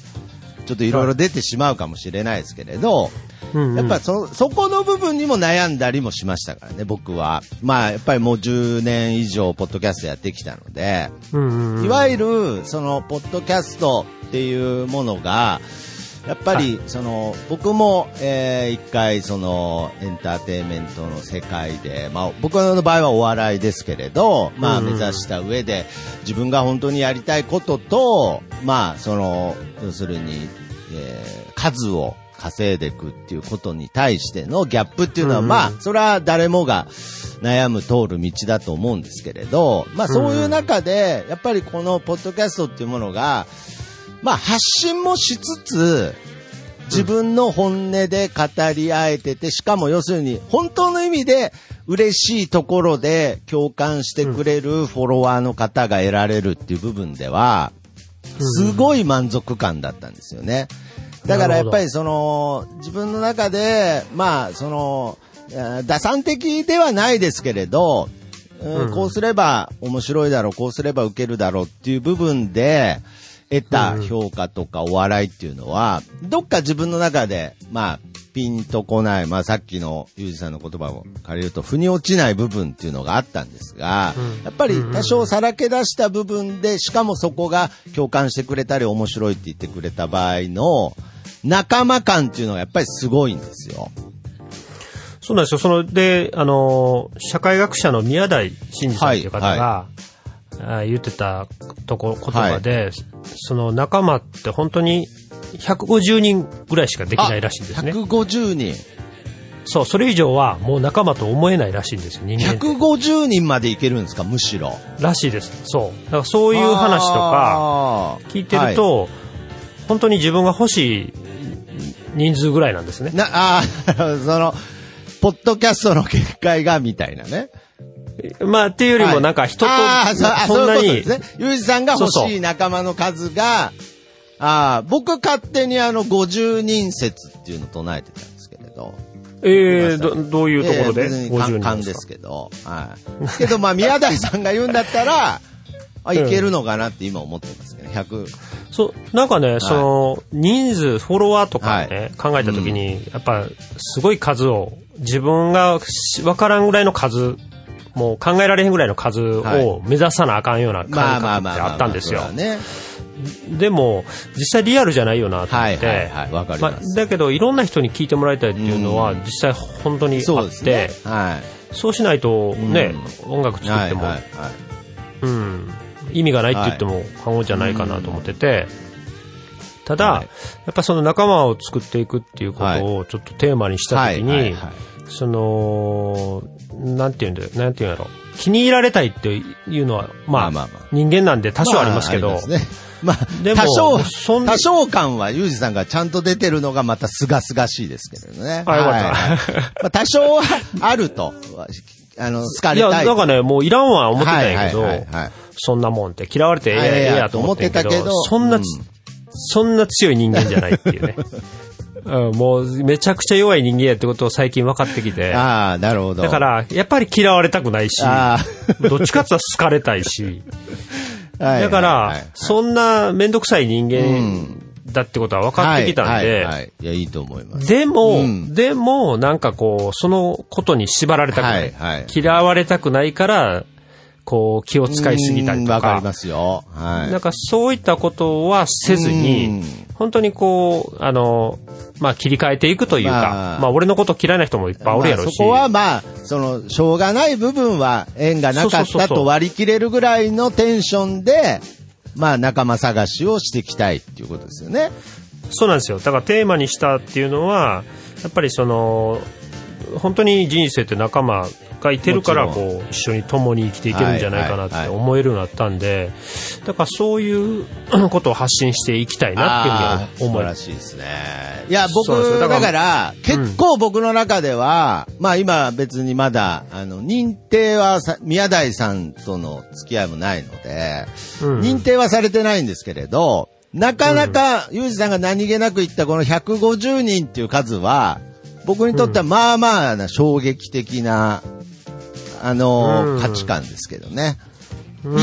[SPEAKER 2] ちょっといろいろ出てしまうかもしれないですけれど、
[SPEAKER 1] うんうん。
[SPEAKER 2] やっぱそ、そこの部分にも悩んだりもしましたからね、僕は。まあ、やっぱりもう10年以上、ポッドキャストやってきたので、
[SPEAKER 1] うんうんうん。
[SPEAKER 2] いわゆる、その、ポッドキャストっていうものが、やっぱり、その、僕も、えー一回、その、エンターテインメントの世界で、まあ、僕の場合はお笑いですけれど、まあ、目指した上で、自分が本当にやりたいことと、まあ、その、要するに、えー数を稼いでいくっていうことに対してのギャップっていうのは、まあ、それは誰もが悩む通る道だと思うんですけれど、まあ、そういう中で、やっぱりこのポッドキャストっていうものが、まあ、発信もしつつ、自分の本音で語り合えてて、しかも要するに、本当の意味で嬉しいところで共感してくれるフォロワーの方が得られるっていう部分では、すごい満足感だったんですよね。だからやっぱりその、自分の中で、まあ、その、打算的ではないですけれど、うん
[SPEAKER 1] うん。
[SPEAKER 2] こうすれば面白いだろう、こうすれば受けるだろうっていう部分で、得た評価とかお笑いっていうのは、どっか自分の中で、まあ、ピンとこない、まあさっきのユージさんの言葉を借りると、腑に落ちない部分っていうのがあったんですが、
[SPEAKER 1] うん。
[SPEAKER 2] やっぱり多少さらけ出した部分で、しかもそこが共感してくれたり面白いって言ってくれた場合の、仲間感っていうのがやっぱりすごいんですよ。
[SPEAKER 1] そうなんですよ。その、で、あの、社会学者の宮台真司さんっていう方が、あ言ってたとこ、言葉で、その仲間って本当に150人ぐらいしかできないらしいんですね。
[SPEAKER 2] 150人。
[SPEAKER 1] そう、それ以上はもう仲間と思えないらしいんですよ、人間って。
[SPEAKER 2] 150人までいけるんですか、むしろ。
[SPEAKER 1] らしいです。そう。だからそういう話とか聞いてると、本当に自分が欲しい人数ぐらいなんですね。
[SPEAKER 2] な、ああ、その、ポッドキャストの見解が、みたいなね。
[SPEAKER 1] まあ、っていうよりもなんか人と、
[SPEAKER 2] ああ、そうあ
[SPEAKER 1] そんなに
[SPEAKER 2] そういうことです、ね。ゆうじさんが欲
[SPEAKER 1] そうそう
[SPEAKER 2] しい仲間の数が、ああ、僕勝手にあの、50人説っていうのを唱えてたんですけれど。
[SPEAKER 1] えー、ど、どういうところで
[SPEAKER 2] ええ別に
[SPEAKER 1] 50
[SPEAKER 2] 簡
[SPEAKER 1] 人で
[SPEAKER 2] 単ですすけど。はい。けど、まあ、宮台さんが言うんだったら、あ、いけるのかなって今思ってますけど、100。
[SPEAKER 1] そう、なんかね、その、人数、フォロワーとかね、
[SPEAKER 2] は
[SPEAKER 1] 考えたときに、やっぱ、すごい数を、自分がしわからんぐらいの数、もう考えられへんぐらいの数を目指さなあかんような
[SPEAKER 2] まあ
[SPEAKER 1] 感。覚ってあったんですよ。でも、実際リアルじゃないよなと思
[SPEAKER 2] はい
[SPEAKER 1] って、
[SPEAKER 2] はいはい。わかり
[SPEAKER 1] まあ。だけど、いろんな人に聞いてもらいたいっていうのは、
[SPEAKER 2] うん
[SPEAKER 1] 実際本当にあ
[SPEAKER 2] そうです
[SPEAKER 1] って、
[SPEAKER 2] ね。はい。
[SPEAKER 1] そうしないとね、音楽作っても、
[SPEAKER 2] はいはいはい。
[SPEAKER 1] うん、意味がないって言っても過言じゃないかなと思ってて、ただ、
[SPEAKER 2] はい。
[SPEAKER 1] やっぱその仲間を作っていくっていうことをちょっとテーマにしたときに、
[SPEAKER 2] はいはいはい。
[SPEAKER 1] その、なんていうんだよ、なんていうんやろ。気に入られたいっていうのは、まあ、
[SPEAKER 2] まあまあまあ。
[SPEAKER 1] 人間なんで多少ありますけど、
[SPEAKER 2] ますね。まあ、
[SPEAKER 1] でも
[SPEAKER 2] 多少、
[SPEAKER 1] そん
[SPEAKER 2] 多少感はユージさんがちゃんと出てるのがまた清々しいですけれどね。
[SPEAKER 1] あよかった。
[SPEAKER 2] はい。まあ、多少はあると。あの、好か
[SPEAKER 1] いや、
[SPEAKER 2] れたい。
[SPEAKER 1] なんかね、もういらんわ思ってたんやけど
[SPEAKER 2] はいはいはいはい、
[SPEAKER 1] そんなもんって嫌われてええやと思って
[SPEAKER 2] たけど
[SPEAKER 1] ど、そんな
[SPEAKER 2] うん、
[SPEAKER 1] そんな強い人間じゃないっていうね。うん、もうめちゃくちゃ弱い人間やってことを最近分かってきて。
[SPEAKER 2] ああ、なるほど。
[SPEAKER 1] だか、ら、やっぱり嫌われたくないし、
[SPEAKER 2] あ
[SPEAKER 1] どっちかって言ったら好かれたいし、
[SPEAKER 2] あ、
[SPEAKER 1] だから、そんなめんどくさい人
[SPEAKER 2] う
[SPEAKER 1] 間
[SPEAKER 2] ん
[SPEAKER 1] だってことは分かってきたんで、
[SPEAKER 2] はいいや、いいと思います。
[SPEAKER 1] でも、
[SPEAKER 2] うん
[SPEAKER 1] でも、なんかこう、そのことに縛られたくない。
[SPEAKER 2] はいはい
[SPEAKER 1] 嫌われたくないから、こう、気を使いすぎたりとか
[SPEAKER 2] うんわかり、ますよ。はい。
[SPEAKER 1] なんかそういったことはせずに
[SPEAKER 2] うん、
[SPEAKER 1] 本当にこう、あの、まあ切り替えていくというか、
[SPEAKER 2] まあ
[SPEAKER 1] まあ俺のこと嫌いな人もいっぱいおるやろうし、
[SPEAKER 2] まあそこはまあ、その、しょうがない部分は縁がなかったと割り切れるぐらいのテンションで、まあ仲間探しをしていきたいっていうことですよね。
[SPEAKER 1] そうなんですよ。だからテーマにしたっていうのは、やっぱりその、本当に人生って仲間がいてるから、こう、一緒に共に生きていけるんじゃないかなって思えるようになったんで、だからそういうことを発信していきたいなっていうふうに思い
[SPEAKER 2] しいですね。いや、僕、だか、
[SPEAKER 1] だからら
[SPEAKER 2] 結構僕の中では、まあ今別にまだ、あの、認定はさ、宮台さんとの付き合いもないので、
[SPEAKER 1] うん。
[SPEAKER 2] 認定はされてないんですけれど、なかなか、ユージさんが何気なく言ったこの150人っていう数は、僕にとってはまあまあな衝撃的な、あの、
[SPEAKER 1] うん
[SPEAKER 2] 価値観ですけどね。
[SPEAKER 1] うん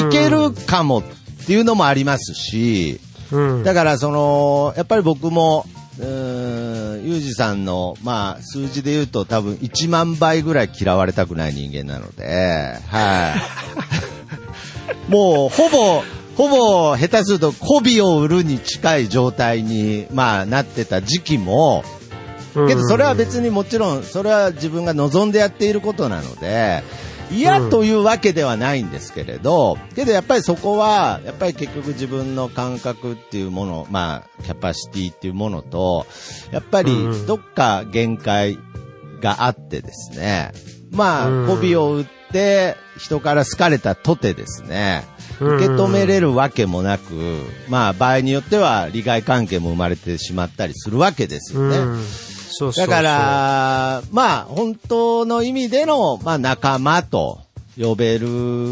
[SPEAKER 2] いけるかもっていうのもありますし、
[SPEAKER 1] うん。
[SPEAKER 2] だからその、やっぱり僕も、ユージさんの、まあ、数字で言うと多分1万倍ぐらい嫌われたくない人間なので、はい。もう、ほぼ、ほぼ、下手すると、媚びを売るに近い状態に、まあ、なってた時期も、けどそれは別にもちろん、それは自分が望んでやっていることなので、嫌というわけではないんですけれど、けどやっぱりそこは、やっぱり結局自分の感覚っていうもの、まあ、キャパシティっていうものと、やっぱり
[SPEAKER 1] うん。
[SPEAKER 2] どっか限界があってですね、まあ、
[SPEAKER 1] うん。
[SPEAKER 2] 媚びを売って人から好かれたとてですね、
[SPEAKER 1] うん。
[SPEAKER 2] 受け止めれるわけもなく、まあ場合によっては利害関係も生まれてしまったりするわけですよね。
[SPEAKER 1] うんそうそうそう
[SPEAKER 2] だから、まあ、本当の意味での、まあ、仲間と呼べる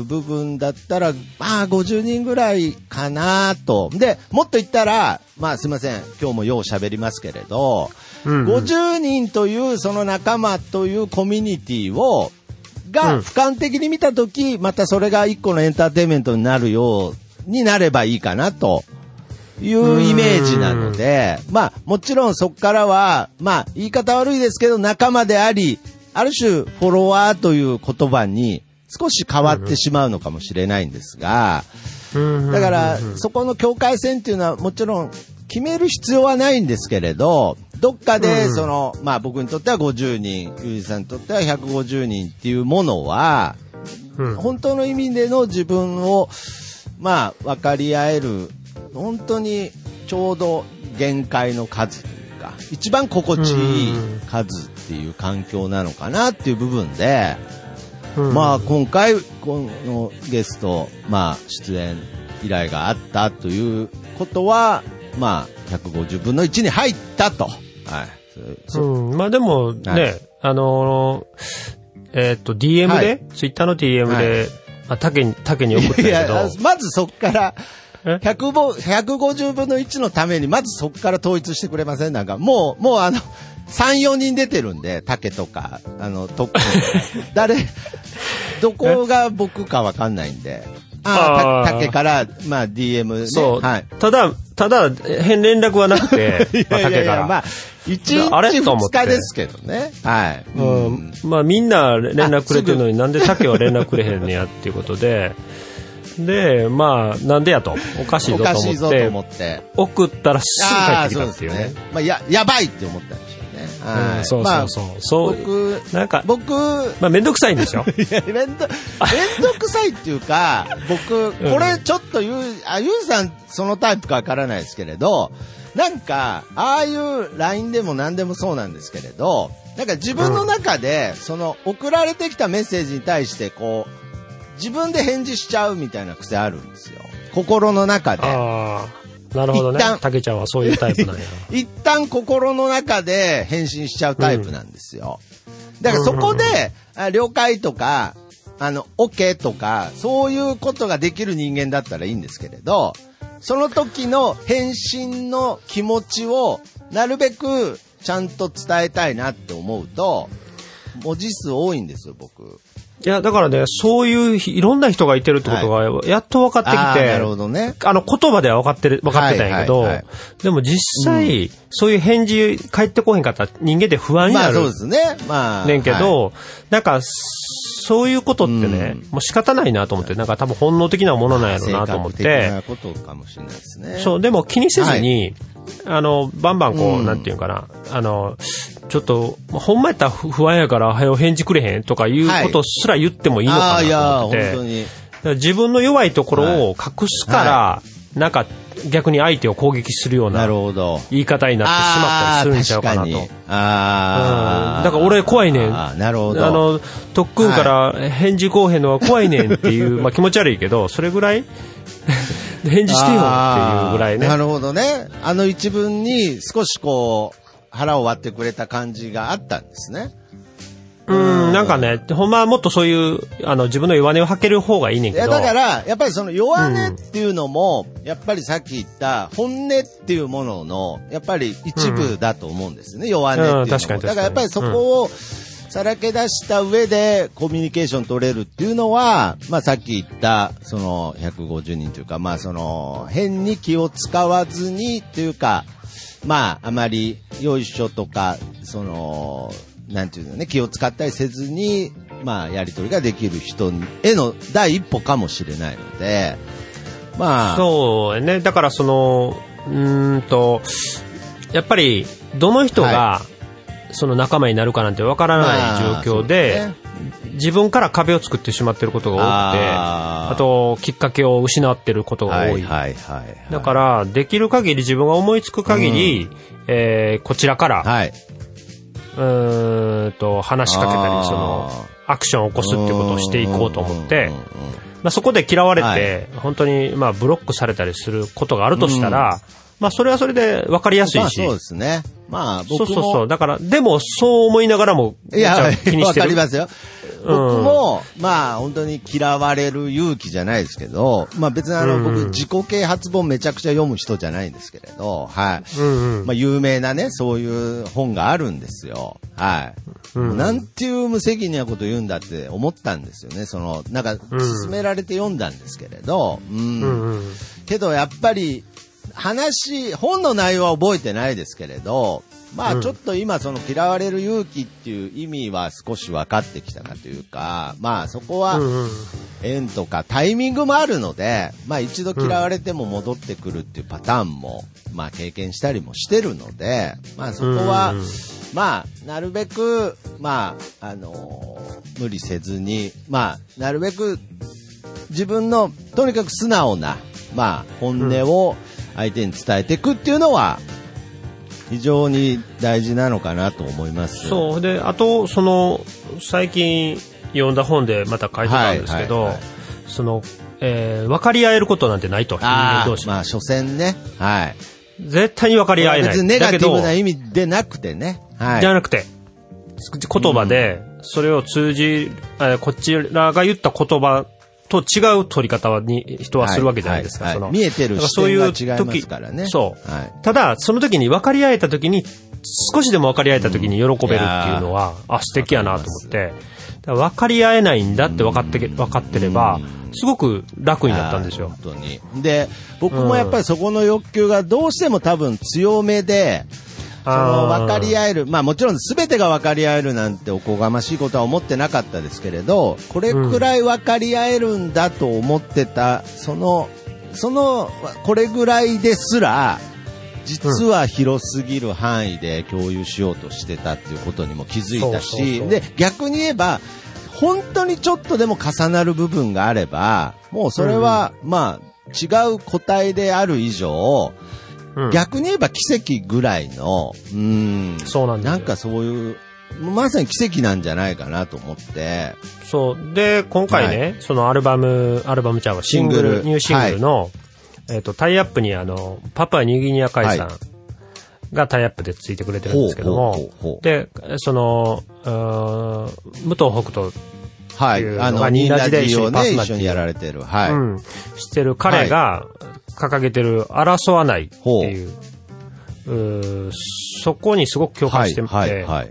[SPEAKER 2] 部分だったら、まあ、50人ぐらいかなと。で、もっと言ったら、まあ、すいません。今日もよう喋りますけれど、
[SPEAKER 1] うん
[SPEAKER 2] 50人というその仲間というコミュニティを、が、
[SPEAKER 1] うん
[SPEAKER 2] 俯瞰的に見たとき、またそれが一個のエンターテインメントになるようになればいいかなと。いうイメージなので、まあ、もちろんそこからは、まあ、言い方悪いですけど、仲間であり、ある種、フォロワーという言葉に少し変わってしまうのかもしれないんですが、
[SPEAKER 1] うん。
[SPEAKER 2] だから、そこの境界線っていうのはもちろん決める必要はないんですけれど、どっかで、
[SPEAKER 1] うん。
[SPEAKER 2] その、まあ僕にとっては50人、ゆうじさんにとっては150人っていうものは、
[SPEAKER 1] うん。
[SPEAKER 2] 本当の意味での自分を、まあ、分かり合える、本当にちょうど限界の数というか、一番心地いい数っていう環境なのかなっていう部分で、
[SPEAKER 1] うん。
[SPEAKER 2] まあ今回、このゲスト、まあ出演依頼があったということは、まあ150分の1に入ったと。はい。そう
[SPEAKER 1] ん、まあでもね、
[SPEAKER 2] はい。
[SPEAKER 1] あのーえーっと、DM で、
[SPEAKER 2] はい。
[SPEAKER 1] ツイッターの DM で、まあ、竹に、竹に送ったけど、
[SPEAKER 2] や、まずそっから、
[SPEAKER 1] え
[SPEAKER 2] 100ぼ150分の1のために、まずそこから統一してくれません？なんか、もう、もうあの、3、4人出てるんで、竹とか、あの、と、誰、どこが僕かわかんないんで。ああ、竹から、まあ DM ね。
[SPEAKER 1] そう、
[SPEAKER 2] はい。
[SPEAKER 1] ただ、ただ、変連絡はなくて、
[SPEAKER 2] い
[SPEAKER 1] まあ、
[SPEAKER 2] やいやいや、
[SPEAKER 1] 竹から。
[SPEAKER 2] まあ、1
[SPEAKER 1] あれ
[SPEAKER 2] 日2
[SPEAKER 1] と思って
[SPEAKER 2] 日ですけどね。はい。
[SPEAKER 1] うん、まあみんな連絡くれてるのになんで竹は連絡くれへんねやっていうことで、で、まあ、なんでやと。おかしい
[SPEAKER 2] お
[SPEAKER 1] ぞと思って、
[SPEAKER 2] 思って。
[SPEAKER 1] 送ったらすぐ帰ってきたっていうね。
[SPEAKER 2] まあ、や、やばいって思ったんでしょうね。はい。
[SPEAKER 1] うんそうそうそう。そう、
[SPEAKER 2] 僕、
[SPEAKER 1] なんか、
[SPEAKER 2] 僕、
[SPEAKER 1] まあめんどくさいんですよ。
[SPEAKER 2] いや、めんど、めんどくさいっていうか、僕、これちょっと言う、あ、ゆうさんそのタイプかわからないですけれど、なんか、ああいう LINE でも何でもそうなんですけれど、なんか自分の中で、その送られてきたメッセージに対して、こう、自分で返事しちゃうみたいな癖あるんですよ。心の中で。
[SPEAKER 1] あなるほどね。たけちゃんはそういうタイプなんや。
[SPEAKER 2] 一旦心の中で返信しちゃうタイプなんですよ。だからそこで、あ了解とか、あの、OK とか、そういうことができる人間だったらいいんですけれど、その時の返信の気持ちを、なるべくちゃんと伝えたいなって思うと、文字数多いんですよ、僕。
[SPEAKER 1] いや、だからね、そういういろんな人がいてるってことが、やっと分かってきて、
[SPEAKER 2] あーなるほどね。
[SPEAKER 1] あの、言葉では分かってる、分かってたんやけど、
[SPEAKER 2] はいはいはい
[SPEAKER 1] でも実際、そういう返事返ってこへんかったら人間で不安に
[SPEAKER 2] まあ
[SPEAKER 1] なる
[SPEAKER 2] そうですね。まあ。
[SPEAKER 1] ねんけ
[SPEAKER 2] はい
[SPEAKER 1] ど、なんか、そういうことってね、もう仕方ないなと思って、なんか多分本能的なものなんやろうなと思って、
[SPEAKER 2] なことかもしれないですね。
[SPEAKER 1] そう、でも気にせずに、あの、バンバンこう、
[SPEAKER 2] うん
[SPEAKER 1] なんていうかな、あの、ちょっと、ほんまやったら不不安やから、はよ返事くれへんとかいうことすら言ってもいいの
[SPEAKER 2] あ
[SPEAKER 1] かなと思
[SPEAKER 2] 本
[SPEAKER 1] ってて、
[SPEAKER 2] 当に。
[SPEAKER 1] だから自分の弱いところを隠すから、なんか逆に相手を攻撃するよう
[SPEAKER 2] な
[SPEAKER 1] な
[SPEAKER 2] るほど。
[SPEAKER 1] 言い方になってしまったりするんちゃうかなと。
[SPEAKER 2] あああ、
[SPEAKER 1] うんだから俺怖いねん
[SPEAKER 2] あーなるほど。
[SPEAKER 1] あの、特訓から返事こうへんのは怖いねんっていう、まあ気持ち悪いけど、それぐらい 返事してよっていうぐらいね
[SPEAKER 2] な。るほどね。あの一文に少しこう、腹を割ってくれた感じがあったんですね。
[SPEAKER 1] うん、なんかね、ほんまはもっとそういう、あの、自分の弱音を吐ける方がいいねん
[SPEAKER 2] いや、
[SPEAKER 1] けど。
[SPEAKER 2] だから、やっぱりその弱音っていうのも、やっぱりさっき言った本音っていうものの、やっぱり一部だと思うんですね、弱音っていうのも。
[SPEAKER 1] うん確かに確かに
[SPEAKER 2] だからやっぱりそこを、さらけ出した上でコミュニケーション取れるっていうのは、まあさっき言った、その150人というか、まあその、変に気を使わずにっていうか、まああまりよいしょとか、その、なんていうのね、気を使ったりせずに、まあやりとりができる人への第一歩かもしれないので、まあ、
[SPEAKER 1] そうやね。だからその、うーんと、やっぱり、どの人が
[SPEAKER 2] は、
[SPEAKER 1] その仲間になるかなんてわからない状況で、自分から壁を作ってしまってることが多くて、
[SPEAKER 2] あ
[SPEAKER 1] と、きっかけを失ってることが多い。だから、できる限り自分が思いつく限り、えーこちらから、
[SPEAKER 2] はい。
[SPEAKER 1] うーんと、話しかけたり、その、アクションを起こすっていうことをしていこうと思って
[SPEAKER 2] うんうんうんうん、
[SPEAKER 1] まあ、そこで嫌われて、
[SPEAKER 2] はい。
[SPEAKER 1] 本当に、まあ、ブロックされたりすることがあるとしたら、まあ、それはそれで分かりやすいし。
[SPEAKER 2] まあそうですね。まあ僕も。
[SPEAKER 1] そうそうそう。だから、でも、そう思いながらも、
[SPEAKER 2] いや、
[SPEAKER 1] 気に
[SPEAKER 2] わ
[SPEAKER 1] してる。
[SPEAKER 2] かりますよ。僕も、まあ本当に嫌われる勇気じゃないですけど、まあ別にあの、
[SPEAKER 1] うん
[SPEAKER 2] 僕自己啓発本めちゃくちゃ読む人じゃないんですけれど、はい。
[SPEAKER 1] うんうん。
[SPEAKER 2] まあ有名なね、そういう本があるんですよ。はい。
[SPEAKER 1] うん
[SPEAKER 2] なんていう無責任なこと言うんだって思ったんですよね。その、なんか、勧められて読んだんですけれど、うん
[SPEAKER 1] うんうん。
[SPEAKER 2] けどやっぱり話、本の内容は覚えてないですけれど、まあちょっと今その嫌われる勇気っていう意味は少し分かってきたなというか、まあそこは
[SPEAKER 1] うんうん。
[SPEAKER 2] 縁とかタイミングもあるので、まあ一度嫌われても戻ってくるっていうパターンも、まあ経験したりもしてるので、まあそこは
[SPEAKER 1] うん。うん、
[SPEAKER 2] まあなるべく、まああのー無理せずに、まあなるべく自分のとにかく素直な、まあ、本音を相手に伝えていくっていうのは非常に大事なのかなと思います。
[SPEAKER 1] そう。で、あと、その、最近読んだ本でまた書いてたんですけど、
[SPEAKER 2] はいはいはい
[SPEAKER 1] その、えー分かり合えることなんてないと、人間同士。
[SPEAKER 2] まあ、所詮ね。はい。
[SPEAKER 1] 絶対に分かり合えない。
[SPEAKER 2] 別にネガティブな意味でなくてね。はい。
[SPEAKER 1] どじゃなくて、言葉で、それを通じ、えーこちらが言った言葉と違う取り方に人はするわけじゃないですか。
[SPEAKER 2] はは
[SPEAKER 1] その
[SPEAKER 2] 見えてる視
[SPEAKER 1] そういう
[SPEAKER 2] 点が違いますからね。
[SPEAKER 1] そう。
[SPEAKER 2] はい。
[SPEAKER 1] ただ、その時に分かり合えた時に、少しでも分かり合えた時に喜べるっていうのは、あ、素敵やなと思って、だから分かり合えないんだって分かってけ、分かってれば、すごく楽になったんですよ。
[SPEAKER 2] 本当に。で、僕もやっぱりそこの欲求がどうしても多分強めで、その分かり合える、まあもちろん全てが分かり合えるなんておこがましいことは思ってなかったですけれど、これくらい分かり合えるんだと思ってた、その、その、これぐらいですら、実は広すぎる範囲で共有しようとしてたっていうことにも気づいたし、で、逆に言えば、本当にちょっとでも重なる部分があれば、もうそれは、まあ、違う個体である以上、
[SPEAKER 1] うん。
[SPEAKER 2] 逆に言えば奇跡ぐらいの、うん、
[SPEAKER 1] そうなんですよ。
[SPEAKER 2] なんかそういう、まさに奇跡なんじゃないかなと思って、
[SPEAKER 1] そう。で、今回ね、そのアルバム、アルバムちゃんはシングル、
[SPEAKER 2] シングル。
[SPEAKER 1] ニューシングルの、えっ、と、タイアップにあの、パパニューギニア海さん
[SPEAKER 2] は
[SPEAKER 1] がタイアップでついてくれてるんですけども、で、その、うーん武藤北斗、
[SPEAKER 2] はい。
[SPEAKER 1] っていうのが
[SPEAKER 2] あの、
[SPEAKER 1] ニーナ
[SPEAKER 2] ジ
[SPEAKER 1] ジで一緒に
[SPEAKER 2] ね、一緒にやられてる。はい。
[SPEAKER 1] うん、してる彼が掲げてる争わないっていう、うーそこにすごく共
[SPEAKER 2] はい。
[SPEAKER 1] 感してみて、
[SPEAKER 2] はい。
[SPEAKER 1] や
[SPEAKER 2] はい。
[SPEAKER 1] っ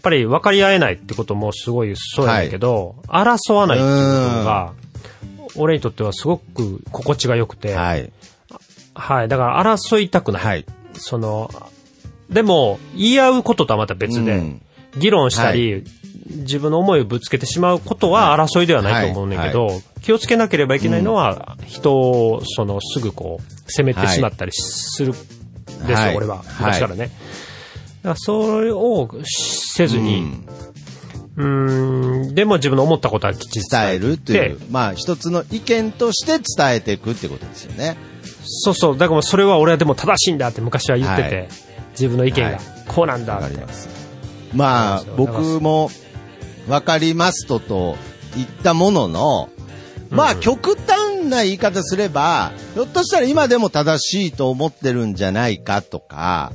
[SPEAKER 1] ぱり分かり合えないってこともすごいそうやけど、争わないっていうことが、俺にとってはすごく心地が良くて、はい、
[SPEAKER 2] はい。
[SPEAKER 1] だから争いたくない。
[SPEAKER 2] はい。
[SPEAKER 1] その、でも、言い合うこととはまた別で、
[SPEAKER 2] うん
[SPEAKER 1] 議論したり、自分の思いをぶつけてしまうことは争いではないと思うねんだけど、気をつけなければいけないのは、人を、その、すぐこう、責めてしまったりする、ですよ、
[SPEAKER 2] はい。
[SPEAKER 1] 俺は。
[SPEAKER 2] はい。
[SPEAKER 1] 昔からね。だからそれをせずに、
[SPEAKER 2] うん。
[SPEAKER 1] ん、でも自分の思ったことはきちっと
[SPEAKER 2] 伝えるとい
[SPEAKER 1] で
[SPEAKER 2] う、まあ、一つの意見として伝えていくってことですよね。
[SPEAKER 1] そうそう、だからそれは俺はでも正しいんだって昔は言ってて、
[SPEAKER 2] はい。
[SPEAKER 1] 自分の意見が
[SPEAKER 2] はい。
[SPEAKER 1] こうなんだって。
[SPEAKER 2] まあ僕も、わかりますとと言ったものの、まあ、
[SPEAKER 1] うん
[SPEAKER 2] 極端な言い方すれば、ひょっとしたら今でも正しいと思ってるんじゃないかとか、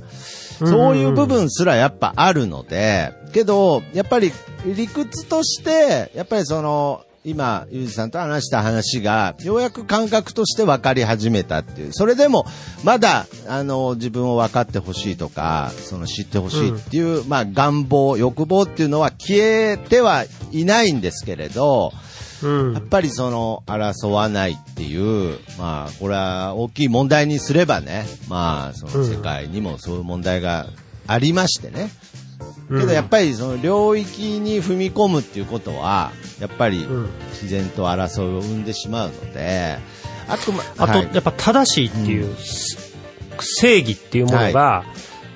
[SPEAKER 2] そういう部分すらやっぱあるので、けど、やっぱり理屈として、やっぱりその、今、ゆうじさんと話した話が、ようやく感覚として分かり始めたっていう。それでも、まだ、あの、自分を分かってほしいとか、その知ってほしいっていう、まあ、願望、欲望っていうのは消えてはいないんですけれど、
[SPEAKER 1] うん
[SPEAKER 2] やっぱりその争わないっていう、まあこれは大きい問題にすればね、まあその世界にもそういう問題がありましてね。けどやっぱりその領域に踏み込むっていうことは、やっぱり
[SPEAKER 1] うん。
[SPEAKER 2] 自然と争いを生んでしまうので、あくま、
[SPEAKER 1] あと、
[SPEAKER 2] はい。
[SPEAKER 1] やっぱ正しいっていう、正義っていうものが、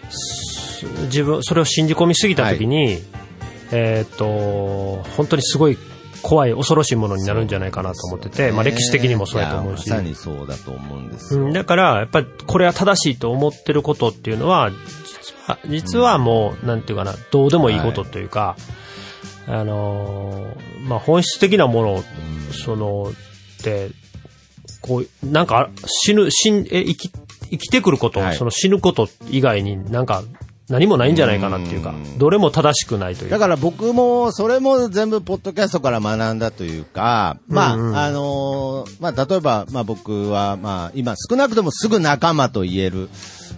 [SPEAKER 1] す自分、それを信じ込みすぎたときに、えーっと、本当にすごい怖い、恐ろしいものになるんじゃないかなと思ってて、まあ歴史的にもそうやと思うし。
[SPEAKER 2] まさにそうだと思うんですよ。
[SPEAKER 1] うん、だから、やっぱりこれは正しいと思ってることっていうのは、実は、もう、なんていうかな、どうでもいいことというか、あのーまあ、本質的なものを、その、って、こう、なんか、死ぬ、死ん、え、生き、生きてくること、
[SPEAKER 2] はい。
[SPEAKER 1] その死ぬこと以外になんか、何もないんじゃないかなっていうか
[SPEAKER 2] う、ん。
[SPEAKER 1] どれも正しくないというか。
[SPEAKER 2] だから僕も、それも全部ポッドキャストから学んだというか、まあ、
[SPEAKER 1] うんうん。
[SPEAKER 2] あのーまあ、例えば、まあ僕は、まあ、今少なくともすぐ仲間と言える、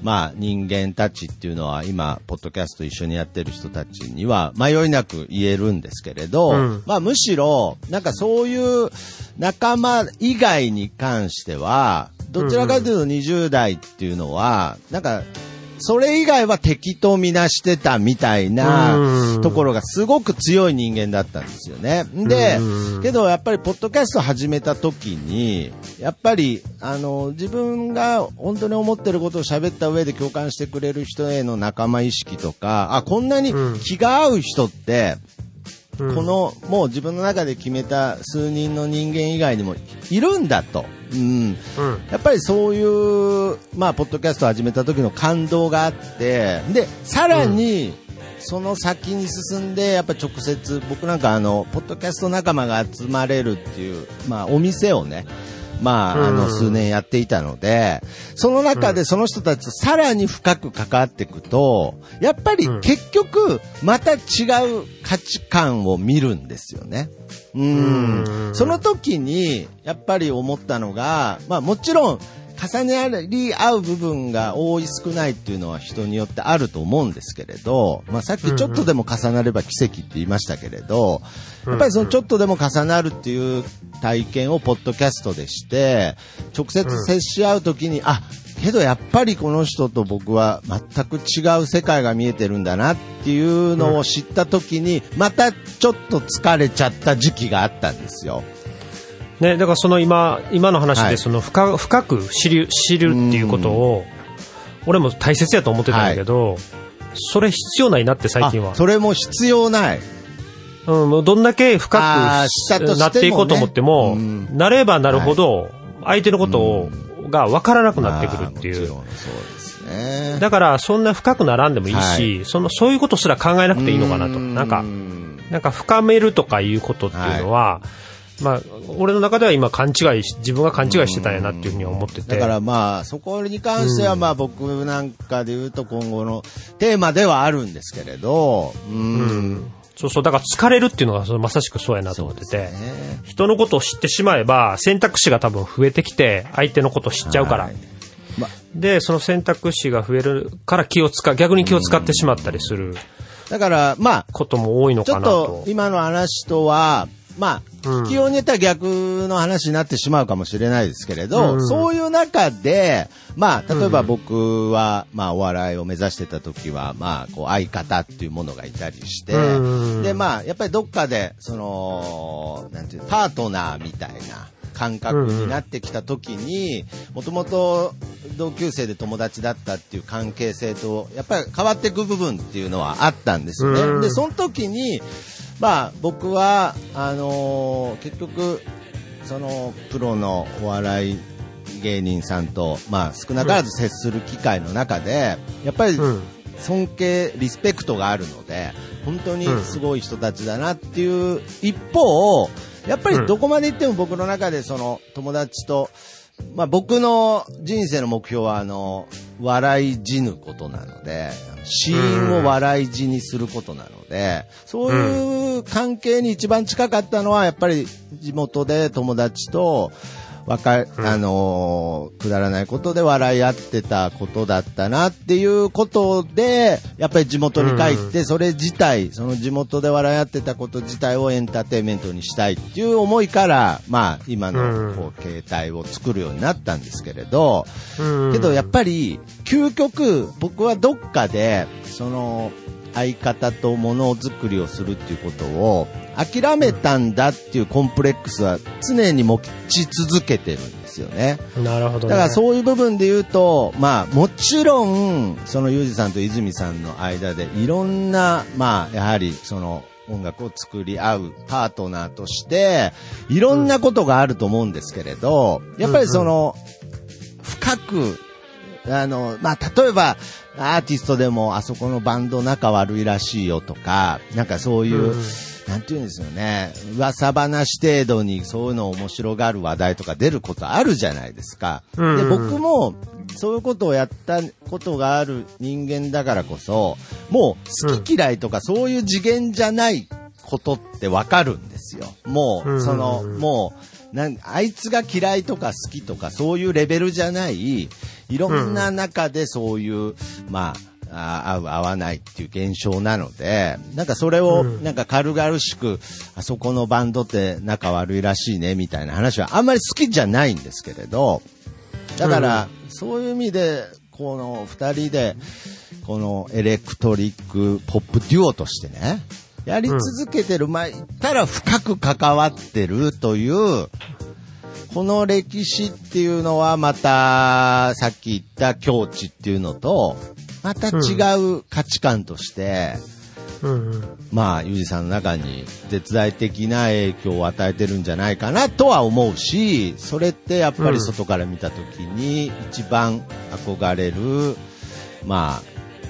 [SPEAKER 2] まあ人間たちっていうのは今、ポッドキャスト一緒にやってる人たちには迷いなく言えるんですけれど、
[SPEAKER 1] うん。
[SPEAKER 2] まあむしろ、なんかそういう仲間以外に関しては、どちらかというと20代っていうのは、なんか、それ以外は敵とみなしてたみたいな
[SPEAKER 1] うん。
[SPEAKER 2] ところがすごく強い人間だったんですよね。で
[SPEAKER 1] うん、
[SPEAKER 2] けどやっぱりポッドキャスト始めた時に、やっぱり、あの、自分が本当に思ってることを喋った上で共感してくれる人への仲間意識とか、あ、こんなに気が合う人って、
[SPEAKER 1] うん
[SPEAKER 2] この、もう自分の中で決めた数人の人間以外にもいるんだと。うん。
[SPEAKER 1] うん。
[SPEAKER 2] やっぱりそういう、まあ、ポッドキャストを始めた時の感動があって、で、さらに、その先に進んで、やっぱ直接、僕なんかあの、ポッドキャスト仲間が集まれるっていう、まあ、お店をね、まあ、あの、
[SPEAKER 1] うん
[SPEAKER 2] 数年やっていたので、その中でその人たちとさらに深く関わっていくと、やっぱり
[SPEAKER 1] うん。
[SPEAKER 2] 結局、また違う価値観を見るんですよね。うん。
[SPEAKER 1] うん。
[SPEAKER 2] その時に、やっぱり思ったのが、まあもちろん、重ねり合う部分が多い少ないっていうのは人によってあると思うんですけれど、まあさっきちょっとでも重なれば奇跡って言いましたけれど、やっぱりそのちょっとでも重なるっていう体験をポッドキャストでして、直接接し合う時に、あ、けどやっぱりこの人と僕は全く違う世界が見えてるんだなっていうのを知った時に、またちょっと疲れちゃった時期があったんですよ。
[SPEAKER 1] ね、だからその今、今の話
[SPEAKER 2] はい
[SPEAKER 1] でその深深く知る、知るっていうことを、俺も大切やと思ってたんだけど、それ必要ないなって最近は
[SPEAKER 2] あ。それも必要ない。
[SPEAKER 1] うん、どんだけ深くなっていこうと思っても、
[SPEAKER 2] うん。
[SPEAKER 1] なればなるほど、相手のことを、が分からなくなってくるっていう。だから、そんな深くならんでもいいし、その、そういうことすら考えなくていいのかなと。
[SPEAKER 2] うん。
[SPEAKER 1] なんか、なんか深めるとかいうことっていうのは、まあ、俺の中では今勘違いし、自分が勘違いしてたんやなっていうふうには思ってて。
[SPEAKER 2] だからまあ、そこに関してはまあ僕なんかで言うと今後のテーマではあるんですけれど、うん。
[SPEAKER 1] そうそう、だから疲れるっていうのがそのまさしくそうやなと思ってて、
[SPEAKER 2] ね
[SPEAKER 1] 人のことを知ってしまえば選択肢が多分増えてきて、相手のことを知っちゃうから。
[SPEAKER 2] はいま
[SPEAKER 1] で、その選択肢が増えるから気を使う、逆に気を使ってしまったりする
[SPEAKER 2] だからまあ、
[SPEAKER 1] ことも多いの
[SPEAKER 2] ちょっ
[SPEAKER 1] かなと
[SPEAKER 2] と。今の話とは、まあ、
[SPEAKER 1] うん。
[SPEAKER 2] 聞きようによっては逆の話になってしまうかもしれないですけれど、
[SPEAKER 1] うん。
[SPEAKER 2] そういう中で、まあ、例えば僕は、まあ、お笑いを目指してた時は、まあ、こう、相方っていうものがいたりして、
[SPEAKER 1] うん。
[SPEAKER 2] で、まあ、やっぱりどっかで、その、なんていうのパートナーみたいな、感覚になってきた時に、もともと同級生で友達だったっていう関係性と、やっぱり変わっていく部分っていうのはあったんですよね。
[SPEAKER 1] うん。
[SPEAKER 2] で、その時に、まあ僕は、あのー結局、そのプロのお笑い芸人さんと、まあ少なからず接する機会の中で、やっぱり
[SPEAKER 1] うん。
[SPEAKER 2] 尊敬、リスペクトがあるので、本当にすごい人たちだなっていう一方、やっぱりどこまで行っても僕の中でその友達と、まあ僕の人生の目標はあの、笑い死ぬことなので、死因を笑い死にすることなので、そういう関係に一番近かったのはやっぱり地元で友達と、わか、あのーくだらないことで笑い合ってたことだったなっていうことで、やっぱり地元に帰って、それ自体、その地元で笑い合ってたこと自体をエンターテインメントにしたいっていう思いから、まあ、今の、こう、携帯を作るようになったんですけれど、
[SPEAKER 1] うん。
[SPEAKER 2] けどやっぱり、究極、僕はどっかで、その、相方とものづくりをするっていうことを諦めたんだっていうコンプレックスは常に持ち続けてるんですよね。
[SPEAKER 1] なるほど、ね。
[SPEAKER 2] だからそういう部分で言うと、まあもちろん、そのユージさんと泉さんの間でいろんな、まあやはりその音楽を作り合うパートナーとして、いろんなことがあると思うんですけれど、やっぱりその、深く、あの、まあ、例えば、アーティストでもあそこのバンド仲悪いらしいよとか、なんかそういう、
[SPEAKER 1] うん。
[SPEAKER 2] なんていうんですよね、噂話程度にそういうの面白がる話題とか出ることあるじゃないですか。
[SPEAKER 1] うん
[SPEAKER 2] で、僕もそういうことをやったことがある人間だからこそ、もう好き嫌いとかそういう次元じゃないことってわかるんですよ。もう、
[SPEAKER 1] うん。
[SPEAKER 2] その、もう、なんあいつが嫌いとか好きとかそういうレベルじゃない、いろんな中でそういう、まあ、あ合う合わないっていう現象なので、なんかそれを
[SPEAKER 1] うん。
[SPEAKER 2] なんか軽々しく、あそこのバンドって仲悪いらしいねみたいな話はあんまり好きじゃないんですけれど、だから、そういう意味で、この二人で、このエレクトリックポップデュオとしてね、やり続けてる、まあ、言ったら深く関わってるという、この歴史っていうのはまた、さっき言った境地っていうのと、また違う価値観として、
[SPEAKER 1] うんうん。
[SPEAKER 2] まあ、ゆうじさんの中に絶大的な影響を与えてるんじゃないかなとは思うし、それってやっぱり外から見たときに一番憧れる、まあ、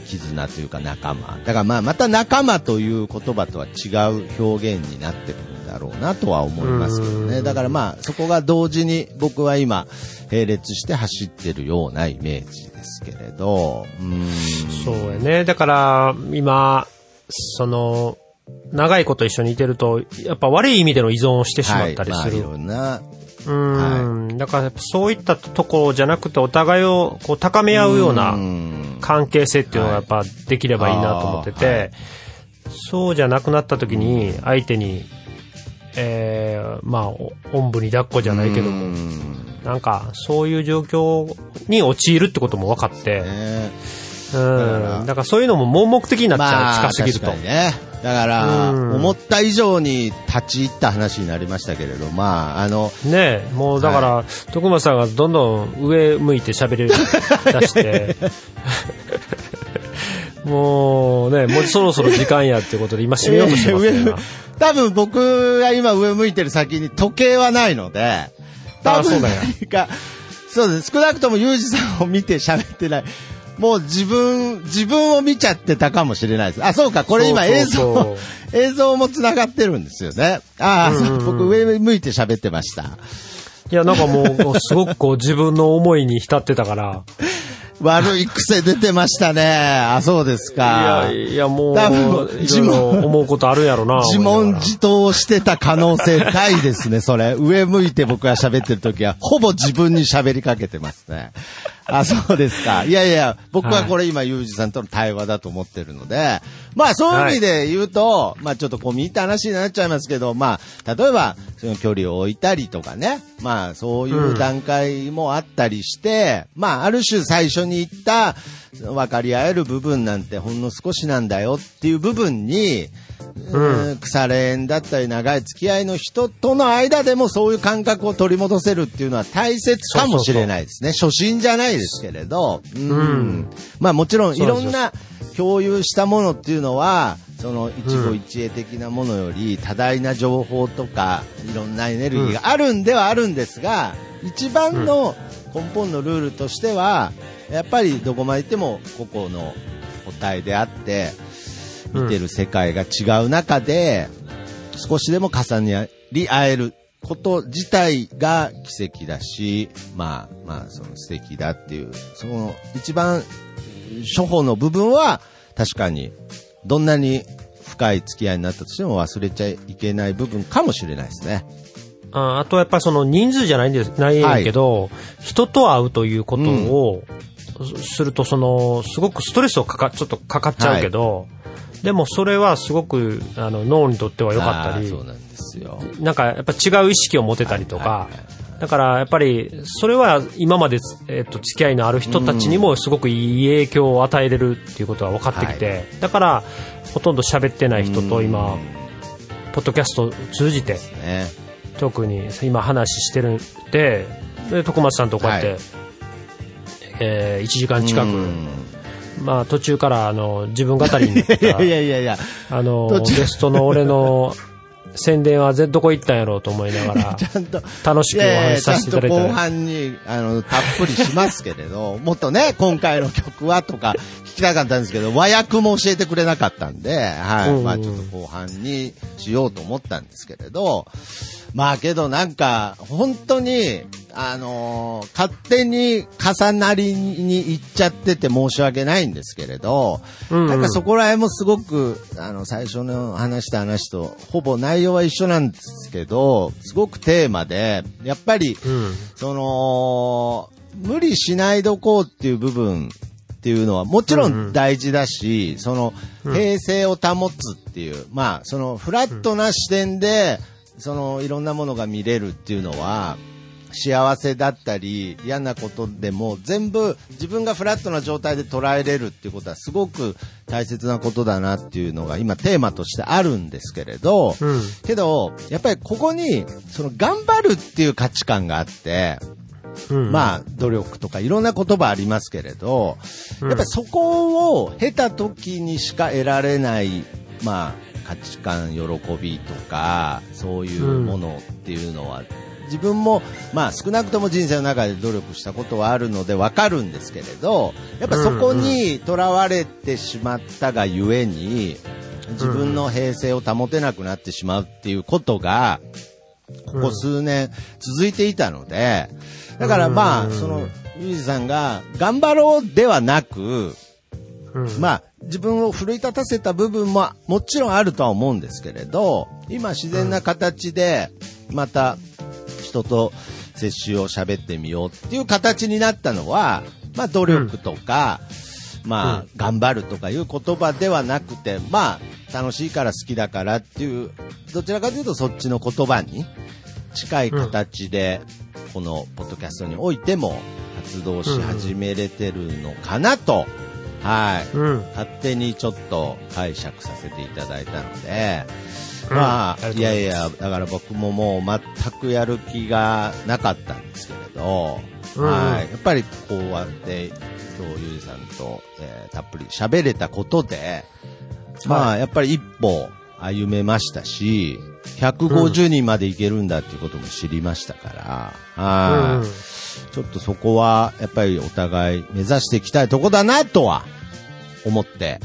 [SPEAKER 2] 絆というか仲間。だからまあ、また仲間という言葉とは違う表現になってるだろうなとは思いますけどね。
[SPEAKER 1] うん。
[SPEAKER 2] だからまあ、そこが同時に僕は今、並列して走ってるようなイメージですけれど、うーん。
[SPEAKER 1] そうやね。だから、今、その、長いこと一緒にいてると、やっぱ悪い意味での依存をしてしまったりする。
[SPEAKER 2] はい。まあ、いろんな。
[SPEAKER 1] うん。だから、そういったところじゃなくて、お互いをこう高め合うような
[SPEAKER 2] うん。
[SPEAKER 1] 関係性っていうのがやっぱできればいいなと思ってて、そうじゃなくなった時に、相手に、えー、まあ、おおんぶに抱っこじゃないけど
[SPEAKER 2] う
[SPEAKER 1] も、
[SPEAKER 2] ん。
[SPEAKER 1] なんか、そういう状況に陥るってことも分かって、
[SPEAKER 2] ね。
[SPEAKER 1] うん。だからそういうのも盲目的になっちゃう、
[SPEAKER 2] まあ、
[SPEAKER 1] 近すぎると。
[SPEAKER 2] 確かにね。だから、
[SPEAKER 1] うん。
[SPEAKER 2] 思った以上に立ち入った話になりましたけれど、まあ、あの、
[SPEAKER 1] ねえ、もうだから、徳間さんがどんどん上向いて喋り出して、もうね、もうそろそろ時間やってことで今締めようとしてますね。
[SPEAKER 2] 上多分僕が今上向いてる先に時計はないので、多分何か、そうです。少なくともユージさんを見て喋ってない。もう自分、自分を見ちゃってたかもしれないです。あ、そうか、これ今映像、
[SPEAKER 1] そうそう
[SPEAKER 2] 映像も繋がってるんですよね。ああ、
[SPEAKER 1] うんうん
[SPEAKER 2] 僕上向いて喋ってました。
[SPEAKER 1] いや、なんかもう、すごくこう自分の思いに浸ってたから。
[SPEAKER 2] 悪い癖出てましたね。あ、そうです
[SPEAKER 1] い
[SPEAKER 2] か
[SPEAKER 1] や、。いや、もう、
[SPEAKER 2] 多分
[SPEAKER 1] いろいろ思うことあるやろな。
[SPEAKER 2] 自問自答してた可能性大ですね、それ。上向いて僕が喋ってる時は、ほぼ自分に喋りかけてますね。あ、そうですか。いやいや、僕はこれ今、ゆうじさんとの対話だと思ってるので、まあそういう意味で言うと、まあちょっと込み入った話になっちゃいますけど、まあ、例えば、その距離を置いたりとかね、まあそういう段階もあったりして、まあある種最初に言った、分かり合える部分なんてほんの少しなんだよっていう部分に、うん。腐れ縁だったり長い付き合いの人との間でもそういう感覚を取り戻せるっていうのは大切かもしれないですね。初心じゃないですけれど。うん。
[SPEAKER 1] うん。
[SPEAKER 2] まあもちろんい
[SPEAKER 1] そうです
[SPEAKER 2] ろんな共有したものっていうのは、その一期一会的なものより多大な情報とかいろんなエネルギーがあるんではあるんですが、一番の根本のルールとしては、やっぱりどこまで行っても個々の個体であって、見てる世界が違う中で、少しでも重なり合えること自体が奇跡だし、まあまあその素敵だっていう、その一番初歩の部分は確かにどんなに深い付き合いになったとしても忘れちゃいけない部分かもしれないですね。
[SPEAKER 1] ああとやっぱりその人数じゃないんです、ないけど、人と会うということを、すするとその、すごくストレスをかか、ちょっとかかっちゃうけど、でもそれはすごくあの脳にとっては良かったり。
[SPEAKER 2] そうなんですよ。
[SPEAKER 1] なんかやっぱ違う意識を持てたりとか、
[SPEAKER 2] はいはいはい
[SPEAKER 1] だからやっぱりそれは今まで、えっと付き合いのある人たちにもすごくいい影響を与えれるっていうことは分かってきて、だからほとんど喋ってない人と今、ポッドキャストを通じて
[SPEAKER 2] ね。
[SPEAKER 1] 特に今話してるんでで徳松さんとこうやって、
[SPEAKER 2] はい。
[SPEAKER 1] え1時間近く、
[SPEAKER 2] うん。
[SPEAKER 1] まあ途中からあの自分語りになった
[SPEAKER 2] いやいやいや
[SPEAKER 1] あのゲストの俺の宣伝はぜどこ行ったんやろうと思いながら
[SPEAKER 2] ちゃんと、
[SPEAKER 1] 楽しくお
[SPEAKER 2] いやいや
[SPEAKER 1] 話しさせていただい
[SPEAKER 2] ちゃんと後
[SPEAKER 1] て
[SPEAKER 2] 半に、あの、たっぷりしますけれど、もっとね、今回の曲はとか聞きたかったんですけど、和訳も教えてくれなかったんで、はい。
[SPEAKER 1] うんうん
[SPEAKER 2] まあちょっと後半にしようと思ったんですけれど、まあけどなんか、本当に、あのー勝手に重なりに行っちゃってて申し訳ないんですけれど、
[SPEAKER 1] うん。うん
[SPEAKER 2] なんかそこら辺もすごく、あの、最初の話した話と、ほぼ内容は一緒なんですけど、すごくテーマで、やっぱり、
[SPEAKER 1] うん。
[SPEAKER 2] その、無理しないどこうっていう部分っていうのはもちろ
[SPEAKER 1] うんうん。
[SPEAKER 2] ん大事だし、その、平静を保つっていう、まあ、そのフラットな視点で、その、いろんなものが見れるっていうのは、幸せだったり嫌なことでも全部自分がフラットな状態で捉えれるっていうことはすごく大切なことだなっていうのが今テーマとしてあるんですけれど、
[SPEAKER 1] うん。
[SPEAKER 2] けどやっぱりここにその頑張るっていう価値観があって、
[SPEAKER 1] うん。
[SPEAKER 2] まあ、努力とかいろんな言葉ありますけれど、
[SPEAKER 1] うん。
[SPEAKER 2] やっぱりそこを経た時にしか得られない、まあ、価値観、喜びとか、そういうものっていうのは、自分も、まあ少なくとも人生の中で努力したことはあるのでわかるんですけれど、やっぱそこにとらわれてしまったがゆえに、自分の平静を保てなくなってしまうっていうことが、ここ数年続いていたので、だからまあ、その、ゆうじさんが頑張ろうではなく、
[SPEAKER 1] うん。
[SPEAKER 2] まあ、自分を奮い立たせた部分ももちろんあるとは思うんですけれど、今自然な形で、また人と接しを喋ってみようっていう形になったのは、まあ努力とか、まあ頑張るとかいう言葉ではなくて、まあ楽しいから好きだからっていう、どちらかというとそっちの言葉に近い形で、このポッドキャストにおいても活動し始めれてるのかなと、はい。
[SPEAKER 1] うん。
[SPEAKER 2] 勝手にちょっと解釈させていただいたので、
[SPEAKER 1] うん。
[SPEAKER 2] まあ、
[SPEAKER 1] い
[SPEAKER 2] やいや、だから僕ももう全くやる気がなかったんですけれど、
[SPEAKER 1] うん。
[SPEAKER 2] はい。やっぱりこうやって、今日ゆうじさんと、えーたっぷり喋れたことで、まあ、やっぱり一歩、歩めましたし、150人までいけるんだっていうことも知りましたから、はい
[SPEAKER 1] うん
[SPEAKER 2] ちょっとそこは、やっぱりお互い目指していきたいとこだなとは、思って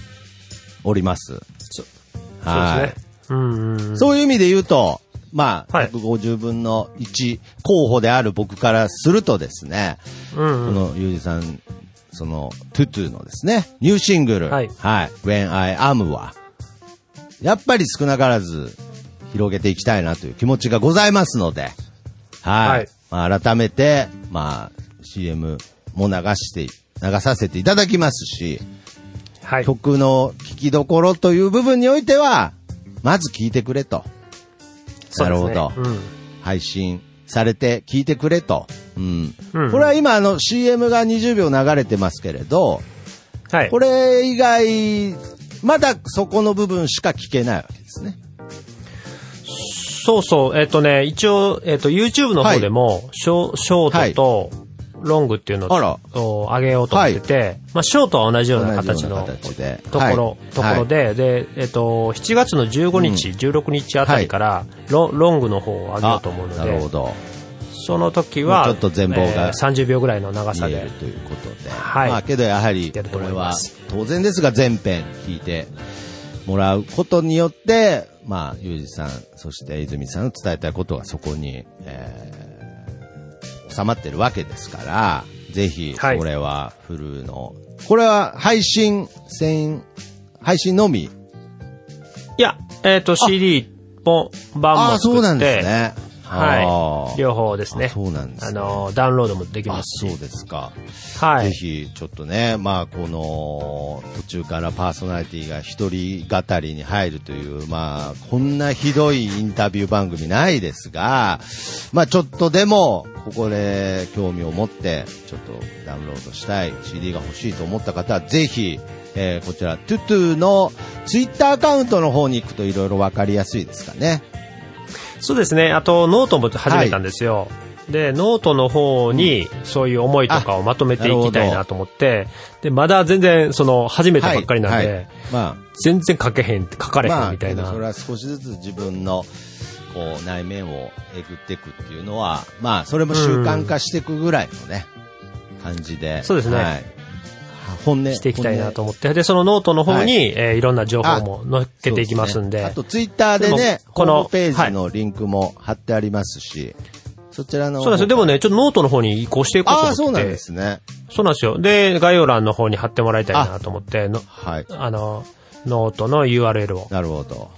[SPEAKER 2] おります。
[SPEAKER 1] そう
[SPEAKER 2] はい
[SPEAKER 1] ですね。うん。
[SPEAKER 2] そういう意味で言うと、まあ、
[SPEAKER 1] はい
[SPEAKER 2] 150分の1候補である僕からするとですね、
[SPEAKER 1] うんうん。
[SPEAKER 2] このゆうじさん、その、トゥトゥのですね、ニューシングル、
[SPEAKER 1] はい
[SPEAKER 2] When I Am は、やっぱり少なからず広げていきたいなという気持ちがございますので、はい。
[SPEAKER 1] はい
[SPEAKER 2] まあ、改めて、まあ、CM も流して、流させていただきますし、
[SPEAKER 1] はい。
[SPEAKER 2] 曲の聴きどころという部分においては、まず聴いてくれと。なるほど。
[SPEAKER 1] そうですね
[SPEAKER 2] 配信されて聞いてくれと。うん。
[SPEAKER 1] うん
[SPEAKER 2] これは今あの CM が20秒流れてますけれど、
[SPEAKER 1] うん。はい。
[SPEAKER 2] これ以外、まだそこの部分しか聞けないわけですね。
[SPEAKER 1] そうそう。えっ、とね、一応、えっ、と、YouTube の方でも、ショショートと、ロングっていうのを上げようと思ってて、まあ、ショートは同じような形のところ、
[SPEAKER 2] はい。
[SPEAKER 1] ところで、で、えっ、と、7月の15日、16日あたりから、ロロングの方を上げようと思うので、
[SPEAKER 2] なるほど。
[SPEAKER 1] その時は、
[SPEAKER 2] ちょっと全貌が
[SPEAKER 1] えー30秒ぐらいの長さで
[SPEAKER 2] ということで。
[SPEAKER 1] はい。
[SPEAKER 2] まあけどやはり、これは当然ですが全編聞いてもらうことによって、まあ、ゆうじさん、そして泉さんの伝えたいことがそこに、えー収まってるわけですから、ぜひ、こ
[SPEAKER 1] はい
[SPEAKER 2] れはフルの、これは配信、専、配信のみ？
[SPEAKER 1] いや、えっ、と、CD 本版
[SPEAKER 2] ああ、
[SPEAKER 1] も作って、
[SPEAKER 2] そうなんですね。
[SPEAKER 1] はい。両方ですね。
[SPEAKER 2] あそうなんですね
[SPEAKER 1] あの、ダウンロードもでき
[SPEAKER 2] あ
[SPEAKER 1] ま、すし。
[SPEAKER 2] そうですか。ぜ
[SPEAKER 1] はい。
[SPEAKER 2] ひ、ちょっとね、まあ、この、途中からパーソナリティが一人語りに入るという、まあ、こんなひどいインタビュー番組ないですが、まあ、ちょっとでも、ここで興味を持って、ちょっとダウンロードしたい、CD が欲しいと思った方は、ぜひ、えーこちら、トゥトゥのツイッターアカウントの方に行くといろいろわかりやすいですかね。
[SPEAKER 1] そうですね。あと、ノートも始めたんですよ。で、ノートの方に、そういう思いとかをまとめていきたいなと思って、で、まだ全然、その、始めたばっかりなんで、
[SPEAKER 2] はいはいまあ、
[SPEAKER 1] 全然書けへん、書かれへ
[SPEAKER 2] まあ、
[SPEAKER 1] んみたいな。
[SPEAKER 2] けどそれは少しずつ自分の、こう、内面をえぐっていくっていうのは、まあ、それも習慣化していくぐらいのね、感じで。
[SPEAKER 1] そうですね
[SPEAKER 2] はい。本音。
[SPEAKER 1] していきたいなと
[SPEAKER 2] 思
[SPEAKER 1] 思って、で、そのノートの方に、
[SPEAKER 2] はい
[SPEAKER 1] えーいろんな情報も載っけていきますんで、
[SPEAKER 2] あと、ツイッターで
[SPEAKER 1] で
[SPEAKER 2] ね、
[SPEAKER 1] もこの
[SPEAKER 2] ホームページのリンクも貼ってありますし、そちらの。
[SPEAKER 1] そうなんですよ。でもね、ちょっとノートの方に移行していこうと
[SPEAKER 2] ああ、
[SPEAKER 1] 思ってて。
[SPEAKER 2] そうなんですね。
[SPEAKER 1] そうなんですよ。で、概要欄の方に貼ってもらいたいなと思って、の
[SPEAKER 2] はい。
[SPEAKER 1] あの、ノートの URL を。
[SPEAKER 2] なるほど。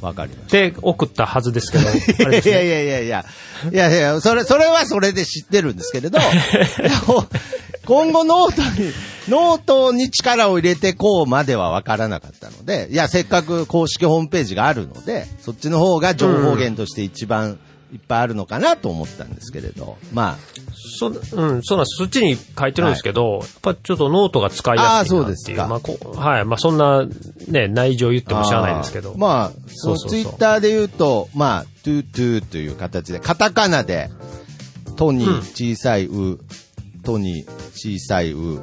[SPEAKER 2] わかりました。
[SPEAKER 1] で、送ったはずですけど、ね。
[SPEAKER 2] いやいやいやいや、いやいや、それ、それはそれで知ってるんですけれど、今後ノートに、ノートに力を入れてこうまでは分からなかったので、いや、せっかく公式ホームページがあるので、そっちの方が情報源として一番いっぱいあるのかなと思ったんですけれど、ま
[SPEAKER 1] そ、うん、そうなん。そっちに書いてるんですけど、やっぱちょっとノートが使いやすいなっていう。
[SPEAKER 2] あーそうですか
[SPEAKER 1] まあ、はい。まあ、そんな、ね、内情言って
[SPEAKER 2] あ、
[SPEAKER 1] も知らないんですけど。
[SPEAKER 2] あーまあ、そツイッターで言うと、まあ、トゥートゥーという形で、カタカナで、トに
[SPEAKER 1] うん
[SPEAKER 2] 小さい、う、トに小さい、う、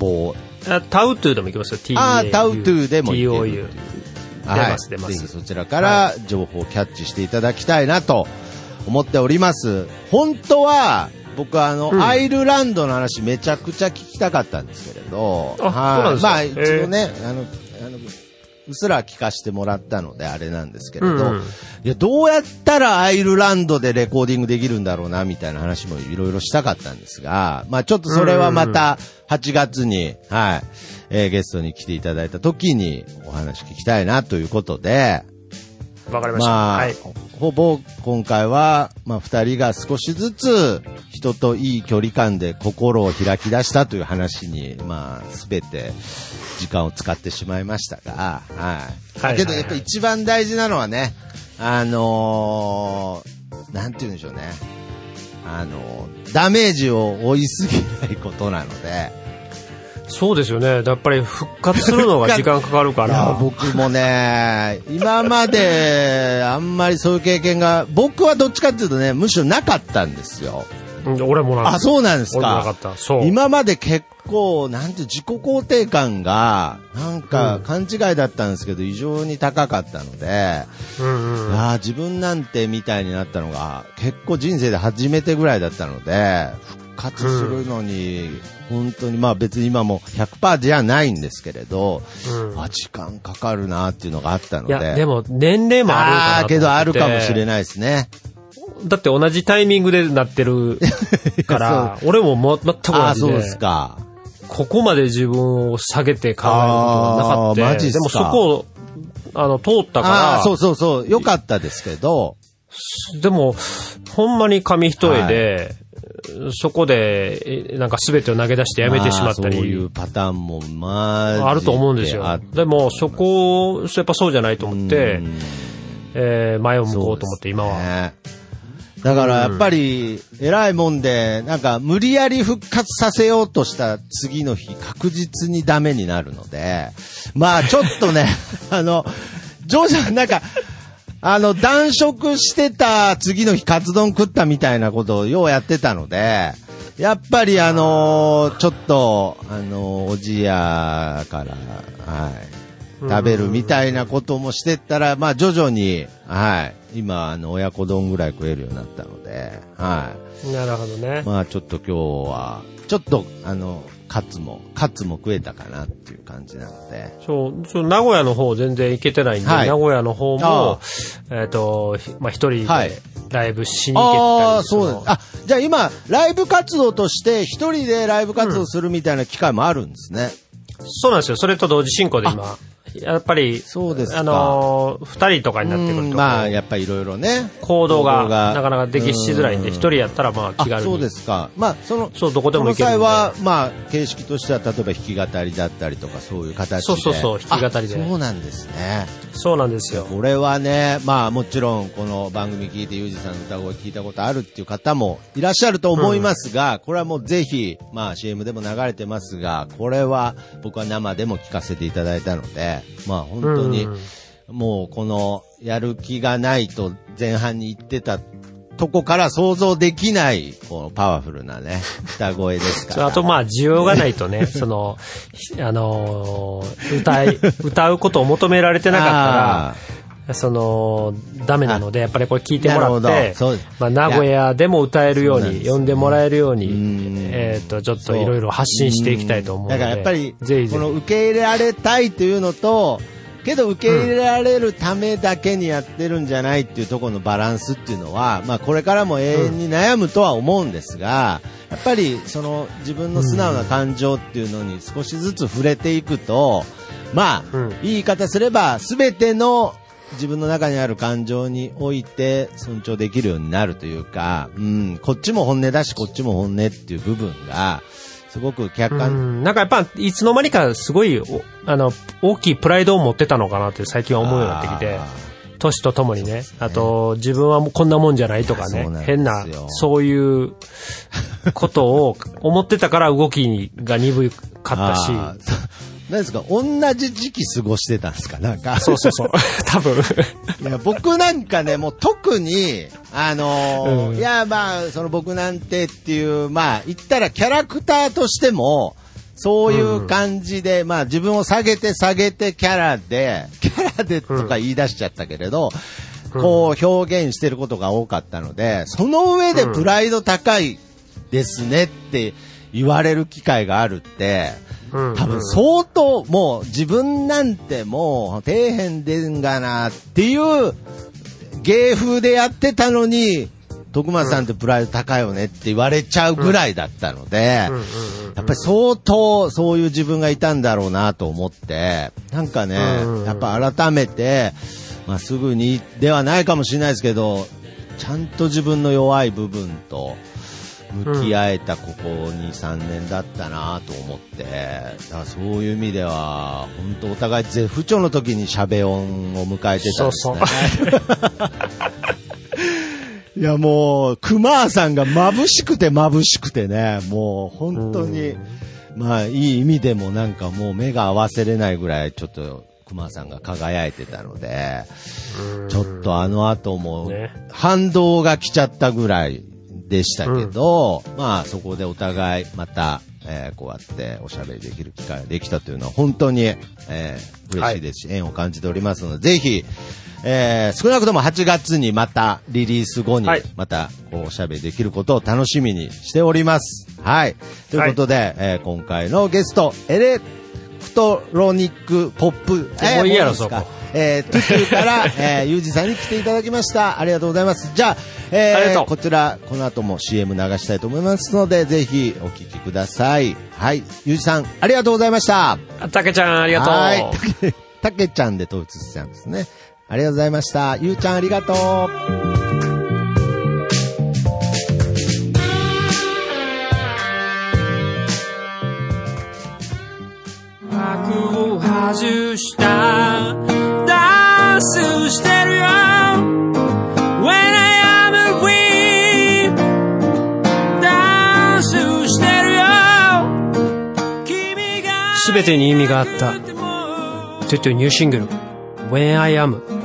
[SPEAKER 2] 棒、
[SPEAKER 1] あタウトゥーでもいきますよ。T-A-U
[SPEAKER 2] あータウトゥーでもいける。
[SPEAKER 1] TOU。出ます出ます。
[SPEAKER 2] ぜひそちらから情報をキャッチしていただきたいなと思っております。本当は、僕はあの、
[SPEAKER 1] うん。
[SPEAKER 2] アイルランドの話めちゃくちゃ聞きたかったんですけれど、
[SPEAKER 1] あ
[SPEAKER 2] はい。
[SPEAKER 1] そうなんですか？
[SPEAKER 2] まあ一度ね、あの、あの、すら聞かせてもらったのであれなんですけれど、
[SPEAKER 1] うん。うん
[SPEAKER 2] いや、どうやったらアイルランドでレコーディングできるんだろうな、みたいな話もいろいろしたかったんですが、まあちょっとそれはまた8月に、はい、えーゲストに来ていただいた時にお話聞きたいなということで、
[SPEAKER 1] わかりました。
[SPEAKER 2] まあ、
[SPEAKER 1] はい。
[SPEAKER 2] ほぼ今回は、まあ二人が少しずつ人といい距離感で心を開き出したという話に、まあすべて時間を使ってしまいましたが、はい。
[SPEAKER 1] はい
[SPEAKER 2] だけどやっぱり一番大事なのはね、あのーなんて言うんでしょうね。あのーダメージを負いすぎないことなので、
[SPEAKER 1] そうですよね。やっぱり復活するのが時間かかるから。
[SPEAKER 2] 僕もね、今まであんまりそういう経験が、僕はどっちかっていうとね、むしろなかったんですよ。
[SPEAKER 1] うん俺もなん
[SPEAKER 2] あ、そうなんですか
[SPEAKER 1] 俺もなかっ。た。そう。
[SPEAKER 2] 今まで結構、なんて自己肯定感が、なんか勘違いだったんですけど、異常に高かったので、
[SPEAKER 1] うんうん。
[SPEAKER 2] ああ、自分なんてみたいになったのが、結構人生で初めてぐらいだったので、復活するのに、本当に、まあ別に今も100%じゃないんですけれど、
[SPEAKER 1] うん。
[SPEAKER 2] あ、時間かかるなっていうのがあったので。
[SPEAKER 1] いや、でも、年齢もあるかな
[SPEAKER 2] ああ、けどあるかもしれないですね。
[SPEAKER 1] だって同じタイミングでなってるから、俺もも全く
[SPEAKER 2] ああ、
[SPEAKER 1] 同じで。
[SPEAKER 2] そうですか。
[SPEAKER 1] ここまで自分を下げて考えることはなかった。でも
[SPEAKER 2] ジっすか。
[SPEAKER 1] そこを、あの、通った
[SPEAKER 2] あ
[SPEAKER 1] か
[SPEAKER 2] あ、そうそうそう、よかったですけど、
[SPEAKER 1] ら、でも、ほんまに紙一重で、そこで、えなんか全てを投げ出してやめてしまった
[SPEAKER 2] まあそうい
[SPEAKER 1] り
[SPEAKER 2] う、パターンも、まあ、
[SPEAKER 1] あると思うんですよ。でも、そこ、やっぱそうじゃないと思って、えー前を向こうと思って、今は。
[SPEAKER 2] ねだからやっぱり、偉いもんで、なんか無理やり復活させようとした次の日、確実にダメになるので、まあちょっとね、あの、ジョージさんなんか、あの、断食してた次の日カツ丼食ったみたいなことをようやってたので、やっぱりあのちょっと、あのおじやから、はい、食べるみたいなこともしてったら、まあ徐々に、はい、今、あの、親子丼ぐらい食えるようになったので、は
[SPEAKER 1] なるほどね
[SPEAKER 2] い。。まあちょっと今日は、ちょっと、あの、カツも、カツも食えたかなっていう感じなので、
[SPEAKER 1] そう、そう名古屋の方全然行けてないんで、
[SPEAKER 2] はい
[SPEAKER 1] 名古屋の方
[SPEAKER 2] あ
[SPEAKER 1] も、えっ、と、ひまあ一人
[SPEAKER 2] はい
[SPEAKER 1] でライブしに行けたり、
[SPEAKER 2] ああ、そうです。あ、じゃあ今、ライブ活動として、一人でライブ活動するみたいな機会もあるんですね。
[SPEAKER 1] そうなんですよ。それと同時進行で今、やっぱり、
[SPEAKER 2] そうですか
[SPEAKER 1] あのー二人とかになってくると、
[SPEAKER 2] うんまあ、やっぱりいろいろね。
[SPEAKER 1] 行動がなかなかでき
[SPEAKER 2] うん
[SPEAKER 1] しづらいんで、一人やったらまあ
[SPEAKER 2] あ
[SPEAKER 1] 気軽に。
[SPEAKER 2] そうですか。まあ、その、
[SPEAKER 1] そうどこでも行ける
[SPEAKER 2] この際は、まあ、形式としては、例えば弾き語りだったりとか、そういう形で。
[SPEAKER 1] そうそうそう弾き語りで
[SPEAKER 2] あそうなんですね。
[SPEAKER 1] そうなんですよ。
[SPEAKER 2] これはね、まあもちろんこの番組聞いてユージさんの歌声聞いたことあるっていう方もいらっしゃると思いますが、これはもうぜひ、まあ CM でも流れてますが、これは僕は生でも聞かせていただいたので、まあ本当に
[SPEAKER 1] うん
[SPEAKER 2] もうこのやる気がないと前半に言ってたとこから想像できない、このパワフルなね、歌声ですから。
[SPEAKER 1] あとまあ需要がないとね、その、ひあのー歌い、歌うことを求められてなかったら、その、ダメなので、やっぱりこれ聞いてもらってまあ、名古屋でも歌えるように、呼んでもらえるように
[SPEAKER 2] うん、
[SPEAKER 1] えっと、ちょっといろいろ発信していきたいと思うので。
[SPEAKER 2] だからやっぱり、
[SPEAKER 1] ぜひぜ
[SPEAKER 2] この受け入れられたいというのと、けど受け入れられるためだけにやってるんじゃないっていうところのバランスっていうのは、まあこれからも永遠に悩むとは思うんですが、やっぱりその自分の素直な感情っていうのに少しずつ触れていくと、まあ、
[SPEAKER 1] うん。
[SPEAKER 2] いい言い方すれば、すべての自分の中にある感情において尊重できるようになるというか、うん、こっちも本音だし、こっちも本音っていう部分が、すごく客
[SPEAKER 1] う
[SPEAKER 2] 観、
[SPEAKER 1] ん、なんかやっぱ、いつの間にかすごい、おあの、大きいプライドを持ってたのかなって最近は思うようになってきて
[SPEAKER 2] あ、
[SPEAKER 1] 年とともにね、あと、自分はもうこんなもんじゃないとかね。
[SPEAKER 2] な
[SPEAKER 1] 変な、そういうことを思ってたから動きが鈍かったし、
[SPEAKER 2] 何ですか？同じ時期過ごしてたんですか？なんか。
[SPEAKER 1] そうそうそう、多分。
[SPEAKER 2] いや僕なんかね、もう特に、あのー
[SPEAKER 1] うん。
[SPEAKER 2] いや、まあ、その僕なんてっていう、まあ、言ったらキャラクターとしても、そういう感じで、まあ自分を下げて下げてキャラで、キャラでとか言い出しちゃったけれど、こう表現してることが多かったので、その上でプライド高いですねって言われる機会があるって、
[SPEAKER 1] うん
[SPEAKER 2] 多分相当もう自分なんてもう底辺でんがなっていう芸風でやってたのに、徳松さんってプライド高いよねって言われちゃうぐらいだったので、やっぱり相当そういう自分がいたんだろうなと思って、なんかねやっぱ改めて、まあ、すぐにではないかもしれないですけど、ちゃんと自分の弱い部分と向き合えたここ2、3年だったなと思って、だからそういう意味では、本当お互い絶不調の時に喋音を迎えてたんですね。いやもう、熊さんが眩しくて眩しくてね、もう本当に、まあいい意味でもなんかもう目が合わせれないぐらいちょっと熊さん。が輝いてたので、ちょっとあの後も
[SPEAKER 1] ね
[SPEAKER 2] 反動が来ちゃったぐらいでしたけど、まあそこでお互いまた、えーこうやっておしゃべりできる機会ができたというのは本当に、えー嬉しいですし、縁を感じておりますので、ぜひ、えー少なくとも8月にまたリリース後に
[SPEAKER 3] はい。
[SPEAKER 2] またこうおしゃべりできることを楽しみにしております。はい。ということで、えー今回のゲスト、エレクトロニックポップ、
[SPEAKER 3] もういいやろそこ
[SPEAKER 2] えー、トゥトゥから、えー、ゆうじさんに来ていただきました。ありがとうございます。じゃあ、えー、
[SPEAKER 3] ありがとう
[SPEAKER 2] こちら、この後も CM 流したいと思いますので、ぜひお聞きください。はい。ゆうじさん、ありがとうございました。
[SPEAKER 3] あたけちゃん、ありがとう。
[SPEAKER 2] はい。たけ、たけちゃんで統一しちゃうんですね。ありがとうございました。ゆうちゃん、ありがとう。
[SPEAKER 1] 幕を外したダンスしてるよ。When I am a queen ダンスしてるよ。君が
[SPEAKER 3] 全てに意味があった。
[SPEAKER 1] いても
[SPEAKER 3] トゥトゥニューシングル、When I Am